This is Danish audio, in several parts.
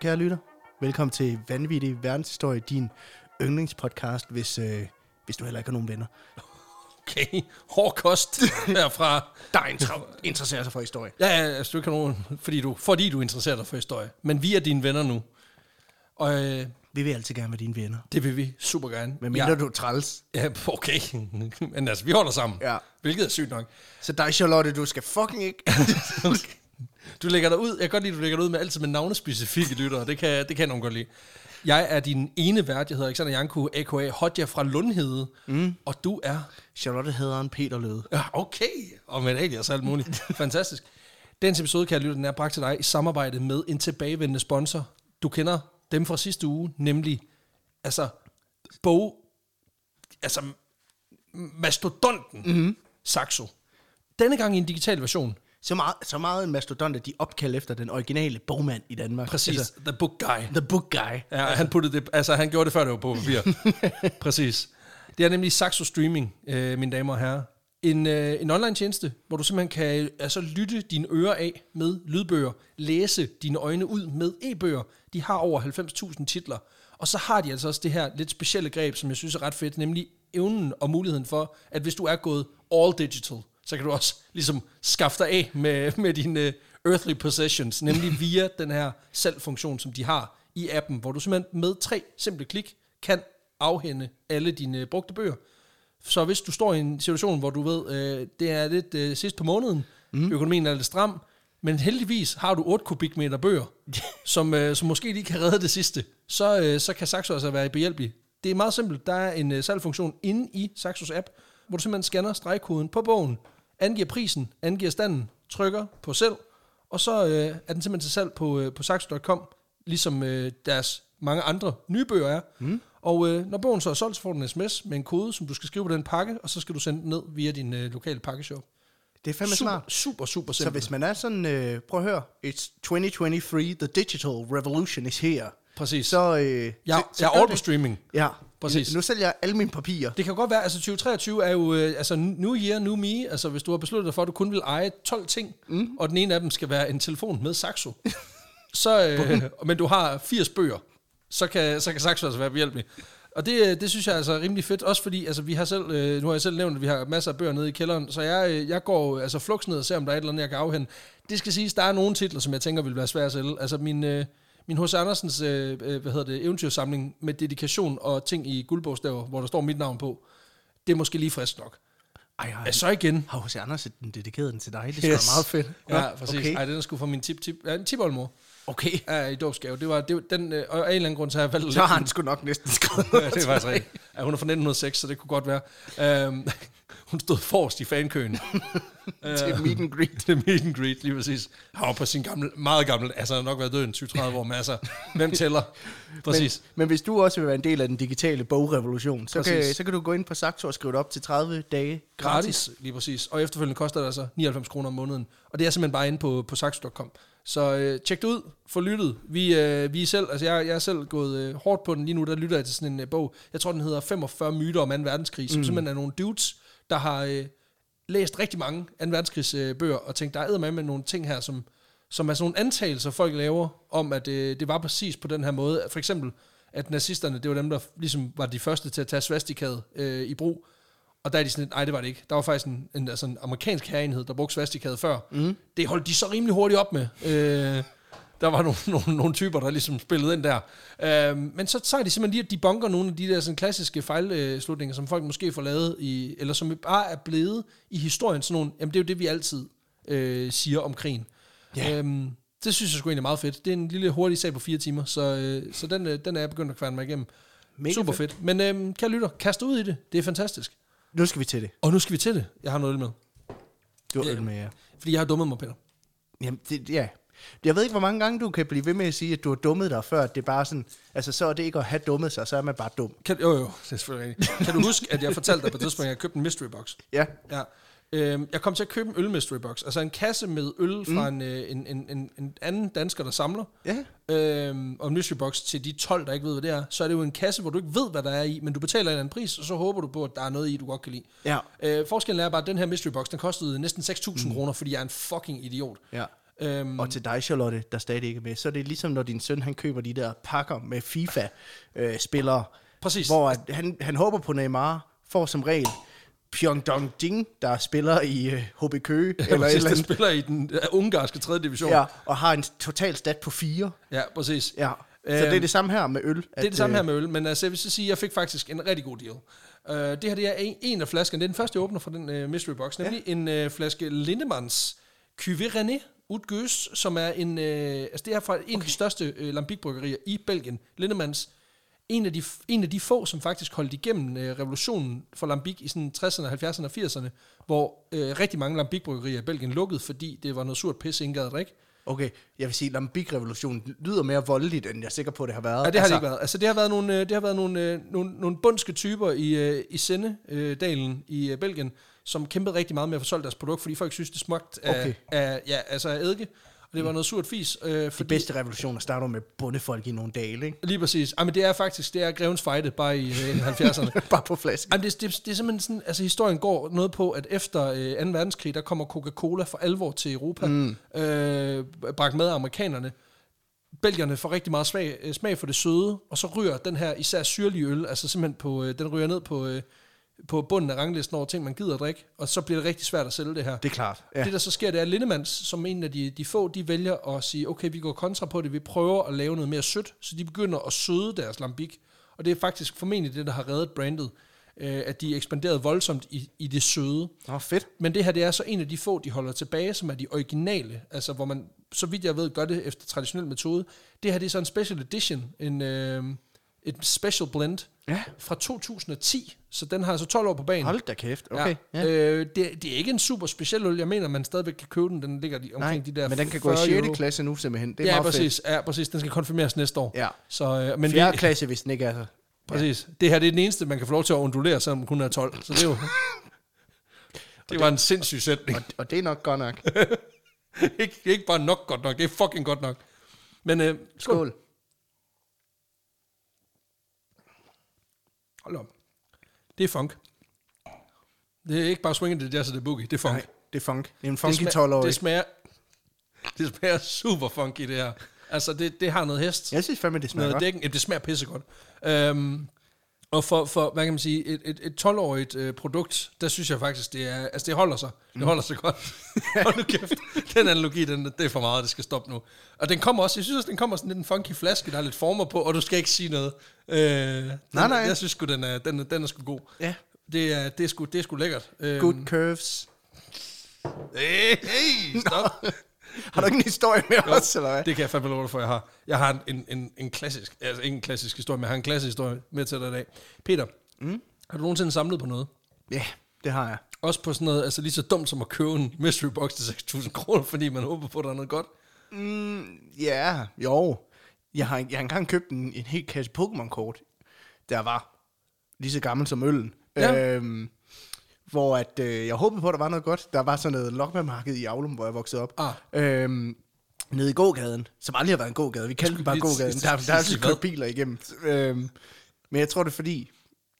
kære lytter. Velkommen til Vanvittig Verdenshistorie, din yndlingspodcast, hvis, øh, hvis du heller ikke har nogen venner. Okay, hård kost herfra. Der inter- interesserer sig for historie. Ja, ja, altså du ikke har nogen, fordi du, fordi du interesserer dig for historie. Men vi er dine venner nu. Og øh, Vi vil altid gerne være dine venner. det vil vi super gerne. Men mindre ja, du er træls. ja, okay. Men altså, vi holder sammen. Ja. Hvilket er sygt nok. Så dig, Charlotte, du skal fucking ikke... Du lægger dig ud, jeg kan godt lide, at du lægger dig ud med altid med navnespecifikke lyttere. Det kan, det kan nogen godt lide. Jeg er din ene vært, jeg hedder Alexander Janku, a.k.a. Hotja fra Lundhede. Mm. Og du er... Charlotte hedder en Peter Løde. Ja, okay. Og med alias alt muligt. Fantastisk. Dagens episode, kan jeg lytte, den er bragt til dig i samarbejde med en tilbagevendende sponsor. Du kender dem fra sidste uge, nemlig altså bog, altså mastodonten mm-hmm. Saxo. Denne gang i en digital version. Så meget, så meget en mastodont, at de opkald efter den originale bogmand i Danmark. Præcis. Altså, The Book Guy. the Book Guy. Ja, han, puttede det, altså, han gjorde det før, det var på papir. Præcis. Det er nemlig Saxo Streaming, øh, mine damer og herrer. En, øh, en online tjeneste, hvor du simpelthen kan altså, lytte dine ører af med lydbøger, læse dine øjne ud med e-bøger. De har over 90.000 titler. Og så har de altså også det her lidt specielle greb, som jeg synes er ret fedt, nemlig evnen og muligheden for, at hvis du er gået all digital, så kan du også ligesom skaffe dig af med, med dine uh, earthly possessions, nemlig via den her salgfunktion, som de har i appen, hvor du simpelthen med tre simple klik kan afhænde alle dine øh, brugte bøger. Så hvis du står i en situation, hvor du ved, øh, det er lidt øh, sidst på måneden, mm. økonomien er lidt stram, men heldigvis har du 8 kubikmeter bøger, som, øh, som måske lige kan redde det sidste, så, øh, så kan Saxo altså være behjælpelig. Det er meget simpelt. Der er en øh, salgfunktion inde i Saxos app, hvor du simpelthen scanner stregkoden på bogen, angiver prisen, angiver standen, trykker på selv, og så øh, er den simpelthen til salg på, øh, på saxo.com, ligesom øh, deres mange andre nye bøger er. Mm. Og øh, når bogen så er solgt, så får du en sms med en kode, som du skal skrive på den pakke, og så skal du sende den ned via din øh, lokale pakkeshop. Det er fandme Super, smart. super, super Så simpelt. hvis man er sådan, øh, prøv at høre, it's 2023, the digital revolution is here. Præcis. Så, øh, jeg, så, jeg er all på streaming. Ja, Præcis. Nu sælger jeg alle mine papirer. Det kan godt være, altså 2023 er jo, øh, altså new year, new me, altså hvis du har besluttet dig for, at du kun vil eje 12 ting, mm. og den ene af dem skal være en telefon med Saxo, så, øh, men du har 80 bøger, så kan, så kan Saxo altså være behjælpelig. Og det, øh, det synes jeg er altså rimelig fedt, også fordi altså, vi har selv, øh, nu har jeg selv nævnt, at vi har masser af bøger nede i kælderen, så jeg, øh, jeg går altså flux ned og ser, om der er et eller andet, jeg kan afhænde. Det skal siges, der er nogle titler, som jeg tænker vil være svære at sælge. Altså min, øh, min H.C. Andersens øh, øh, hvad hedder det, eventyrsamling med dedikation og ting i guldbogstaver, hvor der står mit navn på, det er måske lige frisk nok. Ej, ej. Ja, så igen. Har H.C. Andersen den dedikeret den til dig? Det er Yes. meget fedt. Ja, præcis. Okay. Ej, den er sgu fra min tip, tip, ja, tipoldmor. okay. Ja, i dåbsgave. Det var, det, var- den, øh, og af en eller anden grund, så har jeg valgt Så har han sgu nok næsten skrevet Ja, det er faktisk rigtigt. Ja, hun er fra 1906, så det kunne godt være. Um, hun stod forrest i fankøen. til meet and greet. til meet and greet, lige præcis. Han var på sin gamle, meget gammel, altså han har nok været død i 20-30 år, men altså, hvem tæller? Præcis. Men, men hvis du også vil være en del af den digitale bogrevolution, så kan, så kan du gå ind på Saxo og skrive det op til 30 dage gratis. gratis, lige præcis. Og efterfølgende koster det altså 99 kroner om måneden. Og det er simpelthen bare inde på, på saxo.com. Så øh, tjek det ud, få lyttet. Vi, øh, vi er selv, altså jeg, jeg er selv gået øh, hårdt på den lige nu, der lytter jeg til sådan en øh, bog. Jeg tror, den hedder 45 myter om 2. verdenskrig, som simpelthen er nogle dudes, der har øh, læst rigtig mange 2. verdenskrigs øh, og tænkt, der er med med nogle ting her, som, som er sådan nogle antagelser, folk laver, om at øh, det var præcis på den her måde. For eksempel, at nazisterne, det var dem, der ligesom var de første til at tage svastikaet øh, i brug. Og der er de sådan lidt, nej, det var det ikke. Der var faktisk en, en, altså en amerikansk herrenhed, der brugte svastikaet før. Mm. Det holdt de så rimelig hurtigt op med. Øh, der var nogle, nogle, nogle typer, der ligesom spillede ind der. Øh, men så tager de simpelthen lige, at de bunker nogle af de der sådan klassiske fejlslutninger, som folk måske får lavet, i, eller som bare er blevet i historien sådan nogle, jamen det er jo det, vi altid øh, siger om krigen. Ja. Øhm, det synes jeg sgu egentlig er meget fedt. Det er en lille hurtig sag på fire timer, så, øh, så den, øh, den er jeg begyndt at kværne mig igennem. Mega Super fedt. fedt. Men øhm, kære lytter, kast ud i det. Det er fantastisk. Nu skal vi til det. Og nu skal vi til det. Jeg har noget øl med. Du har Ja. øl med jer. Fordi jeg har dummet mig, Peter. Jamen, det, ja. Jeg ved ikke, hvor mange gange du kan blive ved med at sige, at du har dummet dig før. Det er bare sådan, altså så er det ikke at have dummet sig, så er man bare dum. Kan, jo, jo, det er selvfølgelig rigtigt. Kan du huske, at jeg fortalte dig på et tidspunkt, at jeg købte en mystery box? Ja. Ja. Øhm, jeg kom til at købe en øl mystery box. Altså en kasse med øl fra mm. en, øh, en, en, en, en anden dansker, der samler. Ja. Øhm, og en mystery box til de 12, der ikke ved, hvad det er. Så er det jo en kasse, hvor du ikke ved, hvad der er i, men du betaler en eller anden pris, og så håber du på, at der er noget i, du godt kan lide. Ja. Øh, forskellen er bare, at den her mystery box, den kostede næsten 6.000 mm. kroner, fordi jeg er en fucking idiot. Ja. Øhm, Og til dig, Charlotte, der stadig ikke er med, så er det ligesom, når din søn han køber de der pakker med FIFA-spillere. Præcis. Hvor at han, han håber på Neymar, får som regel Pyongdong Jing, der spiller i uh, HB Køge, eller eller præcis, eller der andet. spiller i den uh, ungarske 3. division. Ja, og har en total stat på fire. ja præcis. Ja. Så det er Øhm, det samme her med øl. Det er det samme her med øl, men altså, jeg vil så sige, at jeg fik faktisk en rigtig god deal. Uh, det her det er en, en af flaskerne. Det er den første, jeg åbner fra den uh, mystery box, nemlig ja. en uh, flaske Lindemans Cuvée René Utgøs, som er en, uh, altså det er fra en okay. af de største uh, lambikbryggerier i Belgien. Lindemans, en af, de, en af de få, som faktisk holdt igennem uh, revolutionen for lambik i sådan 60'erne, 70'erne og 80'erne, hvor uh, rigtig mange lambikbryggerier i Belgien lukkede, fordi det var noget surt pisse, ingen gad drikke. Okay, jeg vil sige, Lambik-revolutionen lyder mere voldeligt, end jeg er sikker på, det har været. Ja, det har altså, det ikke været. Altså, det har været nogle, øh, det har været nogle, øh, nogle, nogle bundske typer i, øh, i Sendedalen i øh, Belgien, som kæmpede rigtig meget med at få solgt deres produkt, fordi folk synes, det smagte af, Okay. af, ja, altså af eddike, og det var noget surt fis. Øh, De fordi, bedste revolutioner starter med bundefolk i nogle dale, ikke? Lige præcis. Ej, men det er faktisk, det er Grevens Fejde, bare i øh, 70'erne. Bare på flaske. Jamen, det, det, det er simpelthen sådan, altså historien går noget på, at efter øh, 2. verdenskrig, der kommer Coca-Cola for alvor til Europa, mm. øh, bragt med af amerikanerne. Belgierne får rigtig meget smag, øh, smag for det søde, og så ryger den her især syrlige øl, altså simpelthen på, øh, den ryger ned på, øh, på bunden af ranglisten over ting, man gider at drikke, og så bliver det rigtig svært at sælge det her. Det er klart. Ja. Det, der så sker, det er, at Lindemans, som en af de, de få, de vælger at sige, okay, vi går kontra på det, vi prøver at lave noget mere sødt, så de begynder at søde deres lambik. Og det er faktisk formentlig det, der har reddet brandet, øh, at de ekspanderede voldsomt i, i det søde. Nå, fedt. Men det her, det er så en af de få, de holder tilbage, som er de originale, altså hvor man, så vidt jeg ved, gør det efter traditionel metode. Det her, det er så en special edition, en, øh, et special blend Ja. fra 2010, så den har altså 12 år på banen. Hold da kæft. Okay. Ja. Ja. Øh, det, det er ikke en super speciel øl. Jeg mener, man stadigvæk kan købe den. Den ligger de, Nej, omkring de der men den kan gå i 40 6. euro. klasse nu simpelthen. Det er ja, meget præcis, ja, præcis. Den skal konfirmeres næste år. Ja. Så, øh, men 4. det, klasse, hvis den ikke er så. præcis. Det her det er den eneste, man kan få lov til at undulere, selvom den kun er 12. Så det er jo... det var en sindssyg sætning. Og, og det er nok godt nok. ikke, ikke bare nok godt nok, det er fucking godt nok. Men øh, skål. Skål. Hold op. Det er funk. Det er ikke bare swing det jazz og det boogie, det er funk. Nej, det er funk. Det er en funky smager, 12 år. det smager, det smager super funky, det her. Altså, det, det har noget hest. Jeg synes fandme, det smager noget godt. dækken. Jamen, det smager pissegodt. Øhm, og for, for, hvad kan man sige, et, et, et 12-årigt øh, produkt, der synes jeg faktisk, det er, altså det holder sig. Det holder sig godt. Hold nu kæft. Den analogi, den, det er for meget, det skal stoppe nu. Og den kommer også, jeg synes også, den kommer sådan lidt en funky flaske, der er lidt former på, og du skal ikke sige noget. Øh, den, Nej, nej. Jeg synes sgu, den er, den, er- den er sgu god. Ja. Det er, det er, sgu, det er sgu lækkert. Øhm, Good curves. Hey, hey, stop. Har du ikke en historie med os, eller hvad? Det kan jeg fandme love for, jeg har. Jeg har en, en, en, klassisk, altså ikke en klassisk historie, men jeg har en klassisk historie med til dig i dag. Peter, mm? har du nogensinde samlet på noget? Ja, det har jeg. Også på sådan noget, altså lige så dumt som at købe en mystery box til 6.000 kroner, fordi man håber på, at der er noget godt. Mm, ja, jo. Jeg har, jeg har engang købt en, en hel kasse Pokémon-kort, der var lige så gammel som øllen. Ja. Øhm, hvor at, øh, jeg håbede på, at der var noget godt. Der var sådan noget lokmamarked i Aulum, hvor jeg voksede op. Ah. Øhm, nede i gågaden, som aldrig har været en gågade. Vi kaldte den bare gågaden. Der, der er altid kørt biler igennem. Øhm, men jeg tror, det er fordi,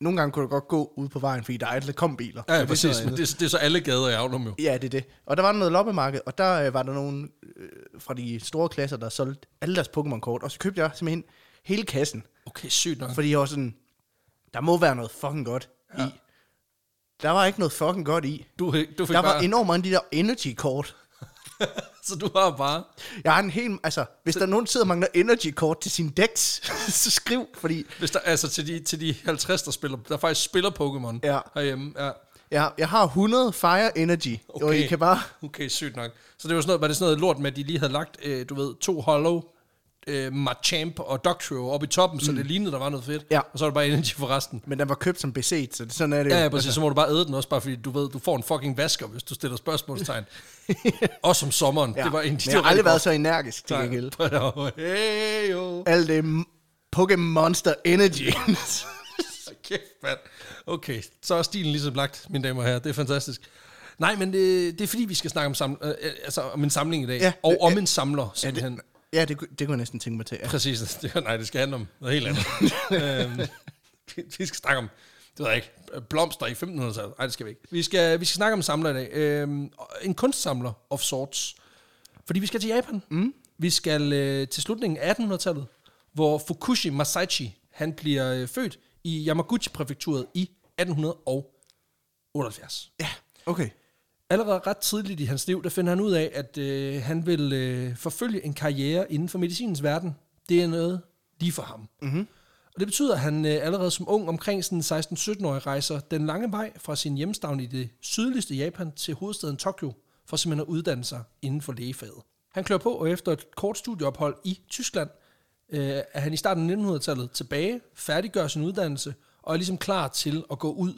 nogle gange kunne du godt gå ud på vejen, fordi der aldrig kom biler. Ja, ja det er præcis, men det, det er så alle gader i Aulum jo. Ja, det er det. Og der var noget loppemarked, og der øh, var der nogen øh, fra de store klasser, der solgte alle deres Pokémon-kort. Og så købte jeg simpelthen hele kassen, Okay, sygt nok. fordi jeg var sådan, der må være noget fucking godt ja. i. Der var ikke noget fucking godt i. Du, du fik Der var bare, enormt mange af de der energy-kort. så du har bare, Jeg har en hel, altså, hvis der er nogen, der sidder og mangler energy-kort til sin decks, så skriv, fordi hvis der, altså til de, til de 50, der, spiller, der faktisk spiller Pokémon Ja. herhjemme. Ja. jeg, jeg har 100 Fire Energy, okay. og. I kan bare... Okay, sygt nok. Så det var sådan noget, var det sådan noget lort med, at de lige havde lagt, øh, du ved, to hollow, øh, Machamp og Doctorow op i toppen, mm. så det lignede, der var noget fedt. Ja. Og så var det bare energy for resten. Men den var købt som beset, så det, sådan er det Ja, jo. ja, præcis. Så må du bare æde den også, bare fordi du ved, du får en fucking vasker, hvis du stiller spørgsmålstegn. også om sommeren. Ja. Det var en Men jeg har aldrig været så energisk til gengæld. Hey, jo. Alt det Pokémon Monster Energy. Kæft, mand. Okay, så er stilen ligesom lagt, mine damer og herrer. Det er fantastisk. Nej, men det, det er fordi, vi skal snakke om, sam, øh, altså, om en samling i dag. Ja, og om en samler, simpelthen. ja, det, kunne- det kunne jeg næsten tænke mig til. Ja. Præcis. Det, nej, det skal handle om noget helt andet. øhm, vi, vi skal snakke om, det ved jeg ikke, blomster i 1500-tallet. Nej, det skal vi ikke. Vi skal, vi skal snakke om samler i dag. Øhm, en kunstsamler of sorts. Fordi vi skal til Japan. Mm. Vi skal øh, til slutningen af 1800-tallet, hvor Fukushi Masaichi, han bliver øh, født i Yamaguchi-præfekturet i 1878. Ja, okay. Allerede ret tidligt i hans liv, der finder han ud af, at øh, han vil øh, forfølge en karriere inden for medicinens verden. Det er noget lige for ham. Mhm. Og det betyder, at han øh, allerede som ung, omkring sådan 16-17-årig, rejser den lange vej fra sin hjemstavn i det sydligste Japan til hovedstaden Tokyo, for simpelthen at uddanne sig inden for lægefaget. Han klør på, og efter et kort studieophold i Tyskland, øh, er han i starten af 1900-tallet tilbage, færdiggør sin uddannelse, og er ligesom klar til at gå ud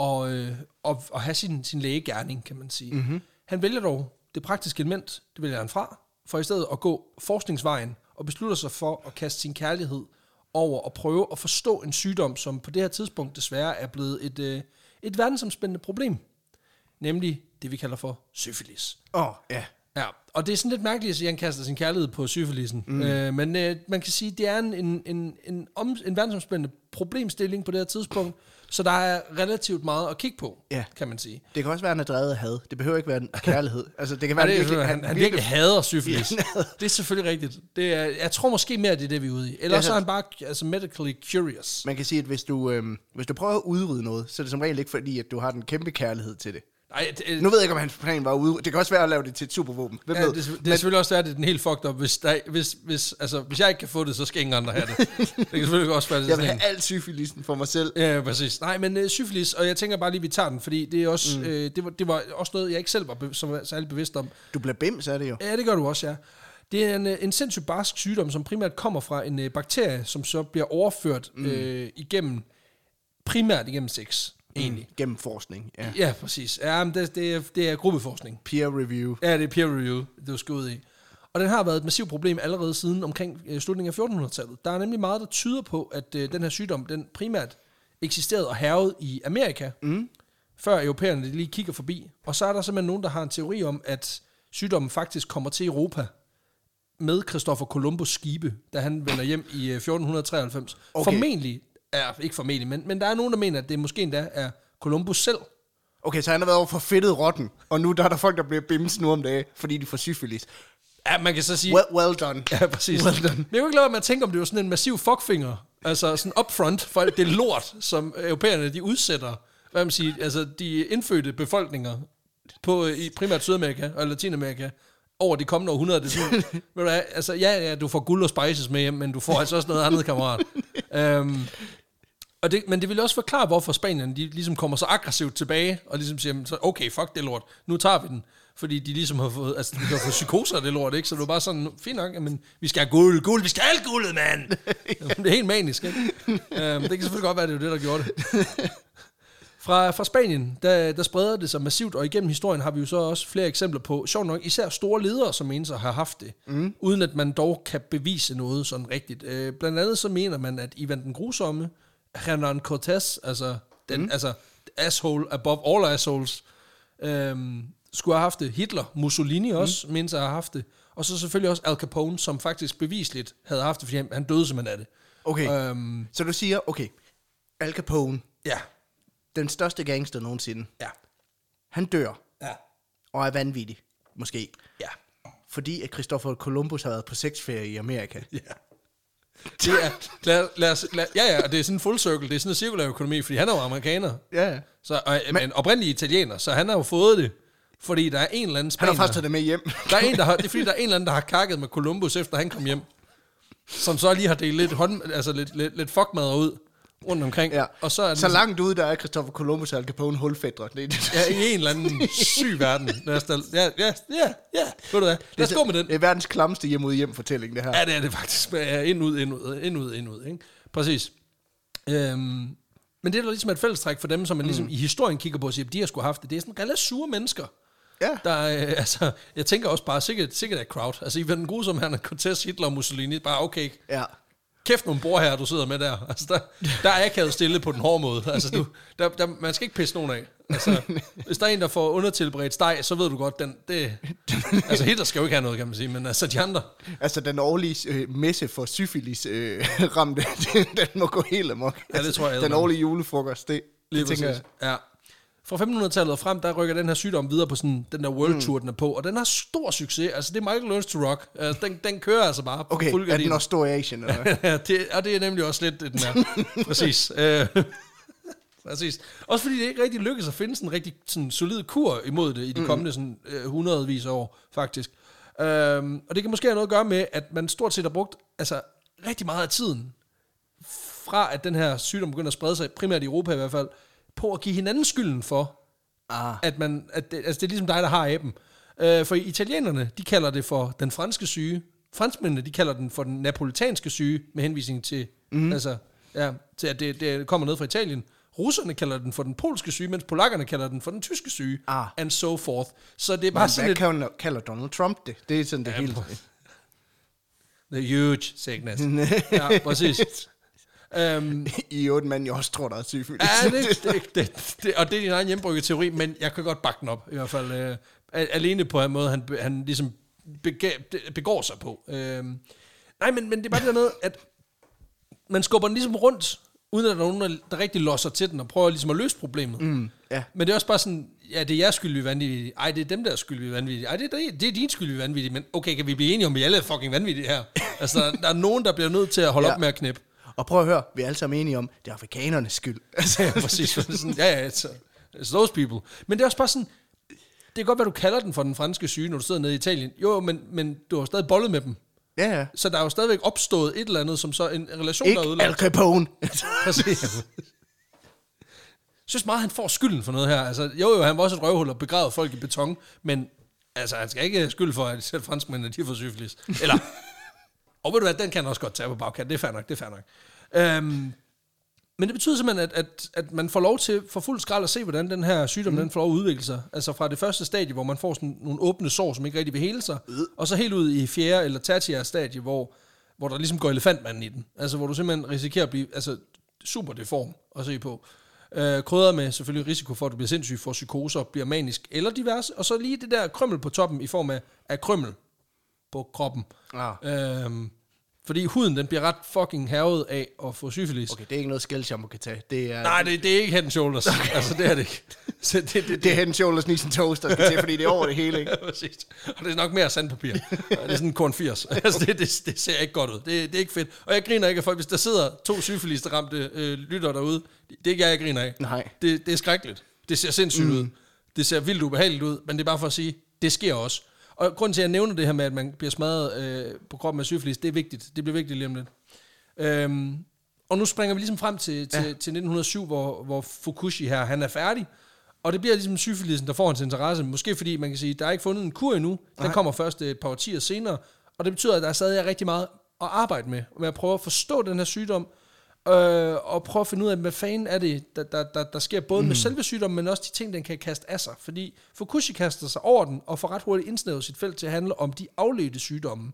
og, øh, og, og have sin, sin lægegærning, kan man sige. Mm-hmm. Han vælger dog det praktiske element, det vælger han fra, for i stedet at gå forskningsvejen, og beslutter sig for at kaste sin kærlighed over og prøve at forstå en sygdom, som på det her tidspunkt desværre er blevet et, øh, et verdensomspændende problem. Nemlig det, vi kalder for syfilis. Åh, oh, ja. Ja, og det er sådan lidt mærkeligt at han kaster sin kærlighed på syfilisen. Mm. Øh, men øh, man kan sige, at det er en, en, en, en, om, en verdensomspændende problemstilling på det her tidspunkt, så der er relativt meget at kigge på, Ja. kan man sige. Det kan også være, at han er drevet af had. Det behøver ikke være en kærlighed. Altså, det kan være, Ja, det virkelig- virkelig, han, han virkelig hader syfilis. Det er selvfølgelig rigtigt. Det er, jeg tror måske mere, det er det, vi er ude i. Eller Ja, så er han bare altså, medically curious. Man kan sige, at hvis du, øhm, hvis du prøver at udrydde noget, så er det som regel ikke fordi, at du har den kæmpe kærlighed til det. Nej, det, Nu ved jeg ikke, om hans plan var at udrydde. Det kan også være at lave det til et supervåben. Hvem ja, ved? det, det er selvfølgelig også at det er den helt fucked up. Hvis, der, hvis, hvis, altså, hvis jeg ikke kan få det, så skal ingen andre have det. det kan selvfølgelig også være, det er Jeg vil sådan have al syfilisen for mig selv. Ja, præcis. Nej, men øh, syfilis, og jeg tænker bare lige, vi tager den, fordi det er også, mm. øh, det, var, det var også noget, jeg ikke selv var be- som var særlig bevidst om. Du bliver bims af det jo. Ja, det gør du også, ja. Det er en, øh, en sindssygt barsk sygdom, som primært kommer fra en øh, bakterie, som så bliver overført mm. øh, igennem, primært igennem sex, egentlig. Mm. Gennem forskning. Ja. Ja, præcis. Ja, men det, det, er, det er gruppeforskning. Peer review. Ja, det er peer review, du skal ud i. Og den har været et massivt problem allerede siden omkring øh, slutningen af 1400-tallet. Der er nemlig meget, der tyder på, at øh, den her sygdom, den primært eksisterede og hervede i Amerika, mm. før europæerne lige kigger forbi. Og så er der simpelthen nogen, der har en teori om, at sygdommen faktisk kommer til Europa med Christopher Columbus skibe, da han vender hjem i øh, 1493. Okay. Formentlig, er ikke formentlig, men, men der er nogen, der mener, at det måske endda er Columbus selv, Okay, så han har været over for fedtet rotten, og nu der er der folk, der bliver bims nu om dagen, fordi de får syfilis. Ja, man kan så sige... Well, well done. Ja, præcis. Well done. Men jeg kunne ikke lade være med at tænke, om det var sådan en massiv fuckfinger. Altså sådan upfront for alt det lort, som europæerne de udsætter, hvad man siger, altså de indfødte befolkninger på, i primært Sydamerika og Latinamerika over de kommende århundreder. Det sådan, ved du hvad, altså ja, ja, du får guld og spices med hjem, men du får altså også noget andet, kammerat. Um, og det, men det vil også forklare, hvorfor Spanien de ligesom kommer så aggressivt tilbage, og ligesom siger, så, okay, fuck det lort, nu tager vi den. Fordi de ligesom har fået, altså de har fået psykoser af det lort, ikke? Så det var bare sådan, fint nok, men vi skal have guld, guld, vi skal have alt guldet, mand! det er helt manisk, ikke? um, det kan selvfølgelig godt være, det er det, der gjorde det. Fra, fra Spanien, der, der spreder det sig massivt, og igennem historien har vi jo så også flere eksempler på, sjovt nok, især store ledere, som mener sig har haft det, mm. uden at man dog kan bevise noget sådan rigtigt. Øh, blandt andet så mener man, at Ivan den Grusomme, Hernan Cortés, altså, den, mm. altså asshole above all assholes, øhm, skulle have haft det. Hitler, Mussolini også, mm. mindes at have haft det. Og så selvfølgelig også Al Capone, som faktisk bevisligt havde haft det, fordi han, han døde simpelthen af det. Okay, Øhm, så du siger, okay, Al Capone, ja, den største gangster nogensinde, ja, han dør ja, og er vanvittig, måske, ja. fordi at Christopher Columbus har været på sexferie i Amerika. Ja. Det er, lad, lad, os- lad, ja, ja, og det er sådan en full circle, det er sådan en cirkulær økonomi, fordi han er jo amerikaner, Ja, ja. så, og, men, men oprindelig italiener, så han har jo fået det, fordi der er en eller anden Han spanier. har faktisk taget det med hjem. Der er en, der har, det er fordi, der er en eller anden, der har kakket med Columbus, efter han kom hjem. Som så lige har delt lidt, hånd, altså lidt, lidt, lidt fuckmadder ud rundt omkring. Ja. Og så er Så langt ude, der er Christopher Columbus og Al Capone hulfædre. Det, det, ja, i en eller anden syg verden. Lad os da, ja, ja, ja, ja. Ved du hvad? Lad os gå med den. Det er verdens klammeste hjem ud hjem fortælling, det her. Ja, det er det faktisk. Ja, ind ud, ind ud, ind ud, ind ud. Ikke? Præcis. Øhm, men det er da ligesom et fællestræk for dem, som man ligesom i historien kigger på og siger, de har sgu haft det. Det er sådan relativt sure mennesker. Ja. Der, øh, altså, jeg tænker også bare, sikkert, sikkert er crowd. Altså, i den gode som han er Cortez, Hitler og Mussolini, bare okay, Ja. Kæft nogle bord her, du sidder med der. Altså, der, der er akavet stille på den hårde måde. Altså, du, der, der, man skal ikke pisse nogen af. Altså, hvis der er en, der får undertilberedt steg, så ved du godt, den, det, altså Hitler skal jo ikke have noget, kan man sige, men altså de andre, Altså, den årlige øh, messe for syfilis øh, ramte, den, den må gå helt amok. Ja, det tror jeg, Den den- årlige julefrokost, det, Lige det tænker præcis. Ja. Fra 1500-tallet og frem, der rykker den her sygdom videre på sådan, den der world tour, den er på, og den har stor succes. Altså, det er Michael Learns to Rock. Altså, den, den kører altså bare på Okay, fuld er den også stor i Asien? Eller? ja, det, og det er nemlig også lidt den er. Præcis. Øh, Præcis. Også fordi det ikke rigtig lykkes at finde sådan en rigtig sådan solid kur imod det i de kommende sådan, øh, hundredvis af år, faktisk. Øhm, og det kan måske have noget at gøre med, at man stort set har brugt altså, rigtig meget af tiden, fra at den her sygdom begynder at sprede sig, primært i Europa i hvert fald, på at give hinanden skylden for, Ah, at man, at det, altså det er ligesom dig, der har aben. Øh, for italienerne, de kalder det for den franske syge. Franskmændene, de kalder den for den napolitanske syge, med henvisning til, mm. altså, ja, til at det, det kommer ned fra Italien. Russerne kalder den for den polske syge, mens polakkerne kalder den for den tyske syge, Ah. and so forth. Så det er bare men sådan hvad et, kalder, kalder Donald Trump det? Det er sådan det hele. the huge sickness. ja, præcis. Um, I otte mand, jeg også tror, der er syfilis. Ja, det, det, det, det, og det er din egen hjembrygget teori, men jeg kan godt bakke den op, i hvert fald. Øh, alene på en måde, han, han ligesom bega, begår sig på. Øh, nej, men, men det er bare det der med, at man skubber den ligesom rundt, uden at der er nogen, der, rigtig losser til den, og prøver ligesom at løse problemet. Mm, ja. Men det er også bare sådan, ja, det er jeres skyld, vi er vanvittige. Ej, det er dem, der er skyld, vi er vanvittige. Ej, det er, det er din skyld, vi er vanvittige. Men okay, kan vi blive enige om, at vi alle er fucking vanvittige her? Altså, der, er nogen, der bliver nødt til at holde Ja. op med at knippe. Og prøv at høre, vi er alle sammen enige om, det er afrikanernes skyld. Altså, Ja, præcis. Sådan, ja, ja, it's, it's those people. Men det er også bare sådan, det kan godt være, du kalder den for den franske syge, når du sidder nede i Italien. Jo, men, men du har stadig bollet med dem. ja, ja. Så der er jo stadigvæk opstået et eller andet, som så en relation, der er Ikke ødelagt. Al Capone. Præcis. Jeg synes meget, han får skylden for noget her. Altså, jo, jo, han var også et røvhul og begravede folk i beton, men altså, han skal ikke have skyld for, at selv franskmændene, de har fået syfilis. Eller, og ved du hvad, den kan han også godt tage på bagkant. Det er fair nok, det er fair nok. Øhm, men det betyder simpelthen, at, at, at man får lov til for fuld skrald at se, hvordan den her sygdom, mm. den får lov at udvikle sig. Altså fra det første stadie, hvor man får sådan nogle åbne sår, som ikke rigtig vil hele sig, og så helt ud i fjerde eller tertiære stadie, hvor, hvor der ligesom går elefantmanden i den. Altså hvor du simpelthen risikerer at blive altså, super deform at se på. Øh, krydret med selvfølgelig risiko for, at du bliver sindssyg, får psykoser, bliver manisk eller diverse, og så lige det der krømmel på toppen i form af, af krømmel på kroppen. Ah. Øhm, fordi huden, den bliver ret fucking hervet af at få syfilis. Okay, det er ikke noget skældshammer kan tage. Det er, Nej, det, det er ikke head and shoulders. Okay. Altså, det er det ikke. Så det, det, det, det er head and shoulders, and toes, der skal til, fordi det er over det hele, ikke? Ja, præcis. Og det er nok mere sandpapir. Det er sådan en korn 80. Altså, det, det, det, ser ikke godt ud. Det, det er ikke fedt. Og jeg griner ikke af folk, hvis der sidder to syfilis, der ramte øh, lytter derude. Det er ikke jeg, jeg griner af. Nej. Det, det er skrækkeligt. Det ser sindssygt mm. ud. Det ser vildt ubehageligt ud, men det er bare for at sige, det sker også. Og grunden til, at jeg nævner det her med, at man bliver smadret øh, på kroppen af syfilis, det er vigtigt. Det bliver vigtigt lige om lidt. Øhm, og nu springer vi ligesom frem til, til, ja. til 1907, hvor, hvor Fukushi her, han er færdig. Og det bliver ligesom syfilisen, der får hans interesse. Måske fordi, man kan sige, der er ikke fundet en kur endnu. Den Nej. kommer først et par årtier senere. Og det betyder, at der er stadig rigtig meget at arbejde med. Med at prøve at forstå den her sygdom. Øh, og prøve at finde ud af, hvad fanden er det, der, der, der, der sker både mm. med selve sygdommen, men også de ting, den kan kaste af sig. Fordi Fukushi kaster sig over den, og får ret hurtigt indsnævet sit felt til at handle om de afledte sygdomme.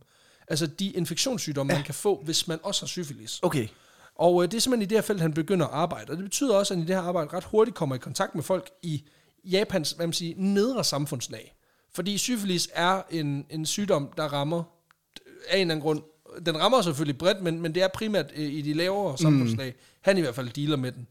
Altså de infektionssygdomme, ja. man kan få, hvis man også har syfilis. Okay. Og øh, det er simpelthen i det her felt, han begynder at arbejde. Og det betyder også, at han i det her arbejde ret hurtigt kommer i kontakt med folk i Japans, hvad man siger, nedre samfundslag. Fordi syfilis er en, en sygdom, der rammer af en eller anden grund. Den rammer selvfølgelig bredt, men, men det er primært øh, i de lavere samfundslag. Mm. Han i hvert fald dealer med den.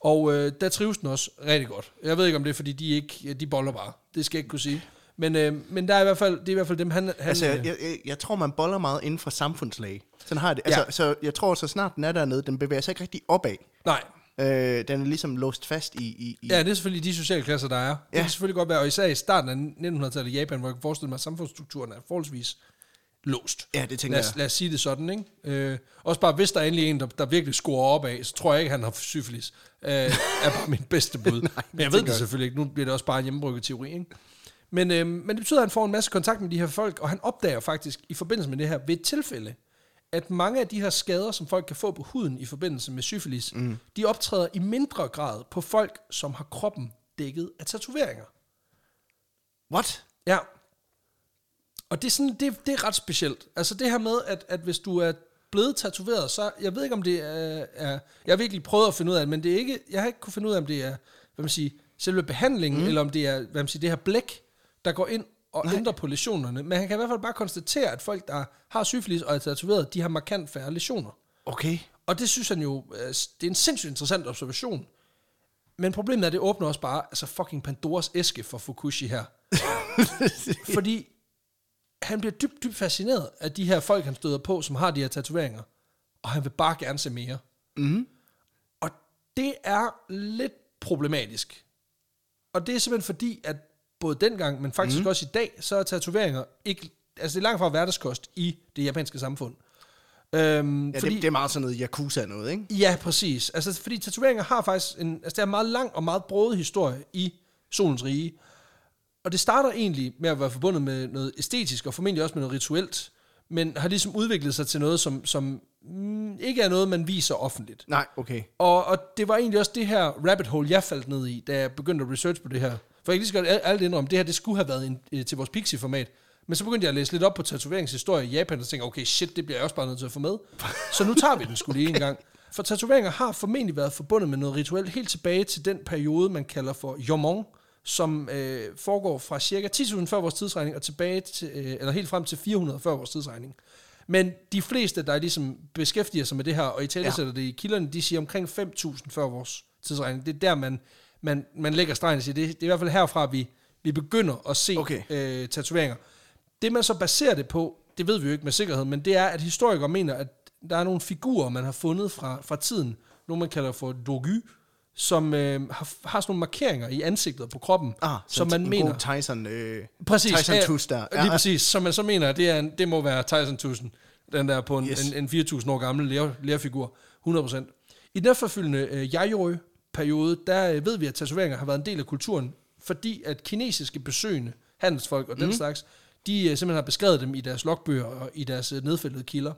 Og øh, der trives den også rigtig godt. Jeg ved ikke, om det er, fordi de ikke de boller bare. Det skal jeg ikke kunne sige. Men, øh, men der er i hvert fald, det er i hvert fald dem, han... han Altså, øh, jeg, jeg, jeg tror, man boller meget inden for samfundslag. Sådan har jeg det. Ja. Altså, så jeg tror, så snart den er dernede, den bevæger sig ikke rigtig opad. nej, Øh, den er ligesom låst fast i... i, i Ja, det er selvfølgelig de sociale klasser, der er. Det Ja. kan selvfølgelig godt være, og især i starten af 1900-tallet i Japan, hvor jeg kan forestille mig, at samfundsstrukturen er forholdsvis låst. ja, det tænker Lad jeg. lad os sige det sådan, ikke? Øh, også bare, hvis der er endelig en, der, der virkelig scorer op af, så tror jeg ikke, han har syfilis. Øh, er bare min bedste bud. Nej, men jeg ved det selvfølgelig ikke. Nu bliver det også bare en hjemmebrygget teori, ikke? Men, øh, men det betyder, at han får en masse kontakt med de her folk, og han opdager faktisk i forbindelse med det her ved et tilfælde, at mange af de her skader, som folk kan få på huden i forbindelse med syfilis, mm. de optræder i mindre grad på folk, som har kroppen dækket af tatoveringer. What? Ja. Og det er, sådan, det, det er ret specielt. Altså det her med, at, at hvis du er blevet tatoveret, så jeg ved ikke, om det er, er... Jeg har virkelig prøvet at finde ud af det, men det er ikke, jeg har ikke kunne finde ud af, om det er hvad man siger, selve behandlingen, mm. eller om det er hvad man siger, det her blæk, der går ind og Nej. ændrer på lesionerne. Men han kan i hvert fald bare konstatere, at folk, der har syfilis og er tatoveret, de har markant færre lesioner. Okay. Og det synes han jo, øh, det er en sindssygt interessant observation. Men problemet er, at det åbner også bare altså fucking Pandoras æske for Fukushi her. Fordi han bliver dybt, dybt fascineret af de her folk, han støder på, som har de her tatoveringer. Og han vil bare gerne se mere. Mm. Og det er lidt problematisk. Og det er simpelthen fordi, at både dengang, men faktisk mm. også i dag, så er tatoveringer ikke... Altså det er langt fra hverdagskost i det japanske samfund. Øhm, Ja, fordi, det, det er meget sådan noget Yakuza noget, ikke? Ja, præcis. Altså, fordi tatoveringer har faktisk en, altså, det er en meget lang og meget broet historie i Solens Rige. Og det starter egentlig med at være forbundet med noget æstetisk, og formentlig også med noget rituelt, men har ligesom udviklet sig til noget, som, som mm, ikke er noget, man viser offentligt. Nej, okay. Og, og det var egentlig også det her rabbit hole, jeg faldt ned i, da jeg begyndte at research på det her. For jeg kan lige så godt alt indrømme, det her det skulle have været en, øh, til vores Pixie-format. Men så begyndte jeg at læse lidt op på tatoveringshistorie i Japan, og tænkte, okay, shit, det bliver jeg også bare nødt til at få med. Så nu tager vi den skulle lige en gang. For tatoveringer har formentlig været forbundet med noget rituelt helt tilbage til den periode, man kalder for Yomon, som øh, foregår fra cirka 10.000 før vores tidsregning og tilbage til, øh, eller helt frem til 400 før vores tidsregning. Men de fleste, der ligesom beskæftiger sig med det her, og i tale sætter det i kilderne, de siger omkring 5.000 før vores tidsregning. Det er der, man, man, man lægger stregen og siger, det, det er i hvert fald herfra, vi, vi begynder at se Okay. øh, tatoveringer. Det, man så baserer det på, det ved vi jo ikke med sikkerhed, men det er, at historikere mener, at der er nogle figurer, man har fundet fra, fra tiden, nogle man kalder for dogu, som øh, har, har sådan nogle markeringer i ansigtet og på kroppen, Ah, som man en mener... God Tyson, øh, Præcis. Tyson ja, Tuss der. Lige præcis. Som man så mener, det, er en, det må være Tyson 1000. Den der på en, Yes. en, en 4.000 år gammel lærer, lærerfigur. 100%. I den efterfølgende øh, Yayoi-periode, der øh, ved vi, at tatoveringer har været en del af kulturen, fordi at kinesiske besøgende, handelsfolk og den slags, de øh, simpelthen har beskrevet dem i deres logbøger og i deres øh, nedfældede kilder.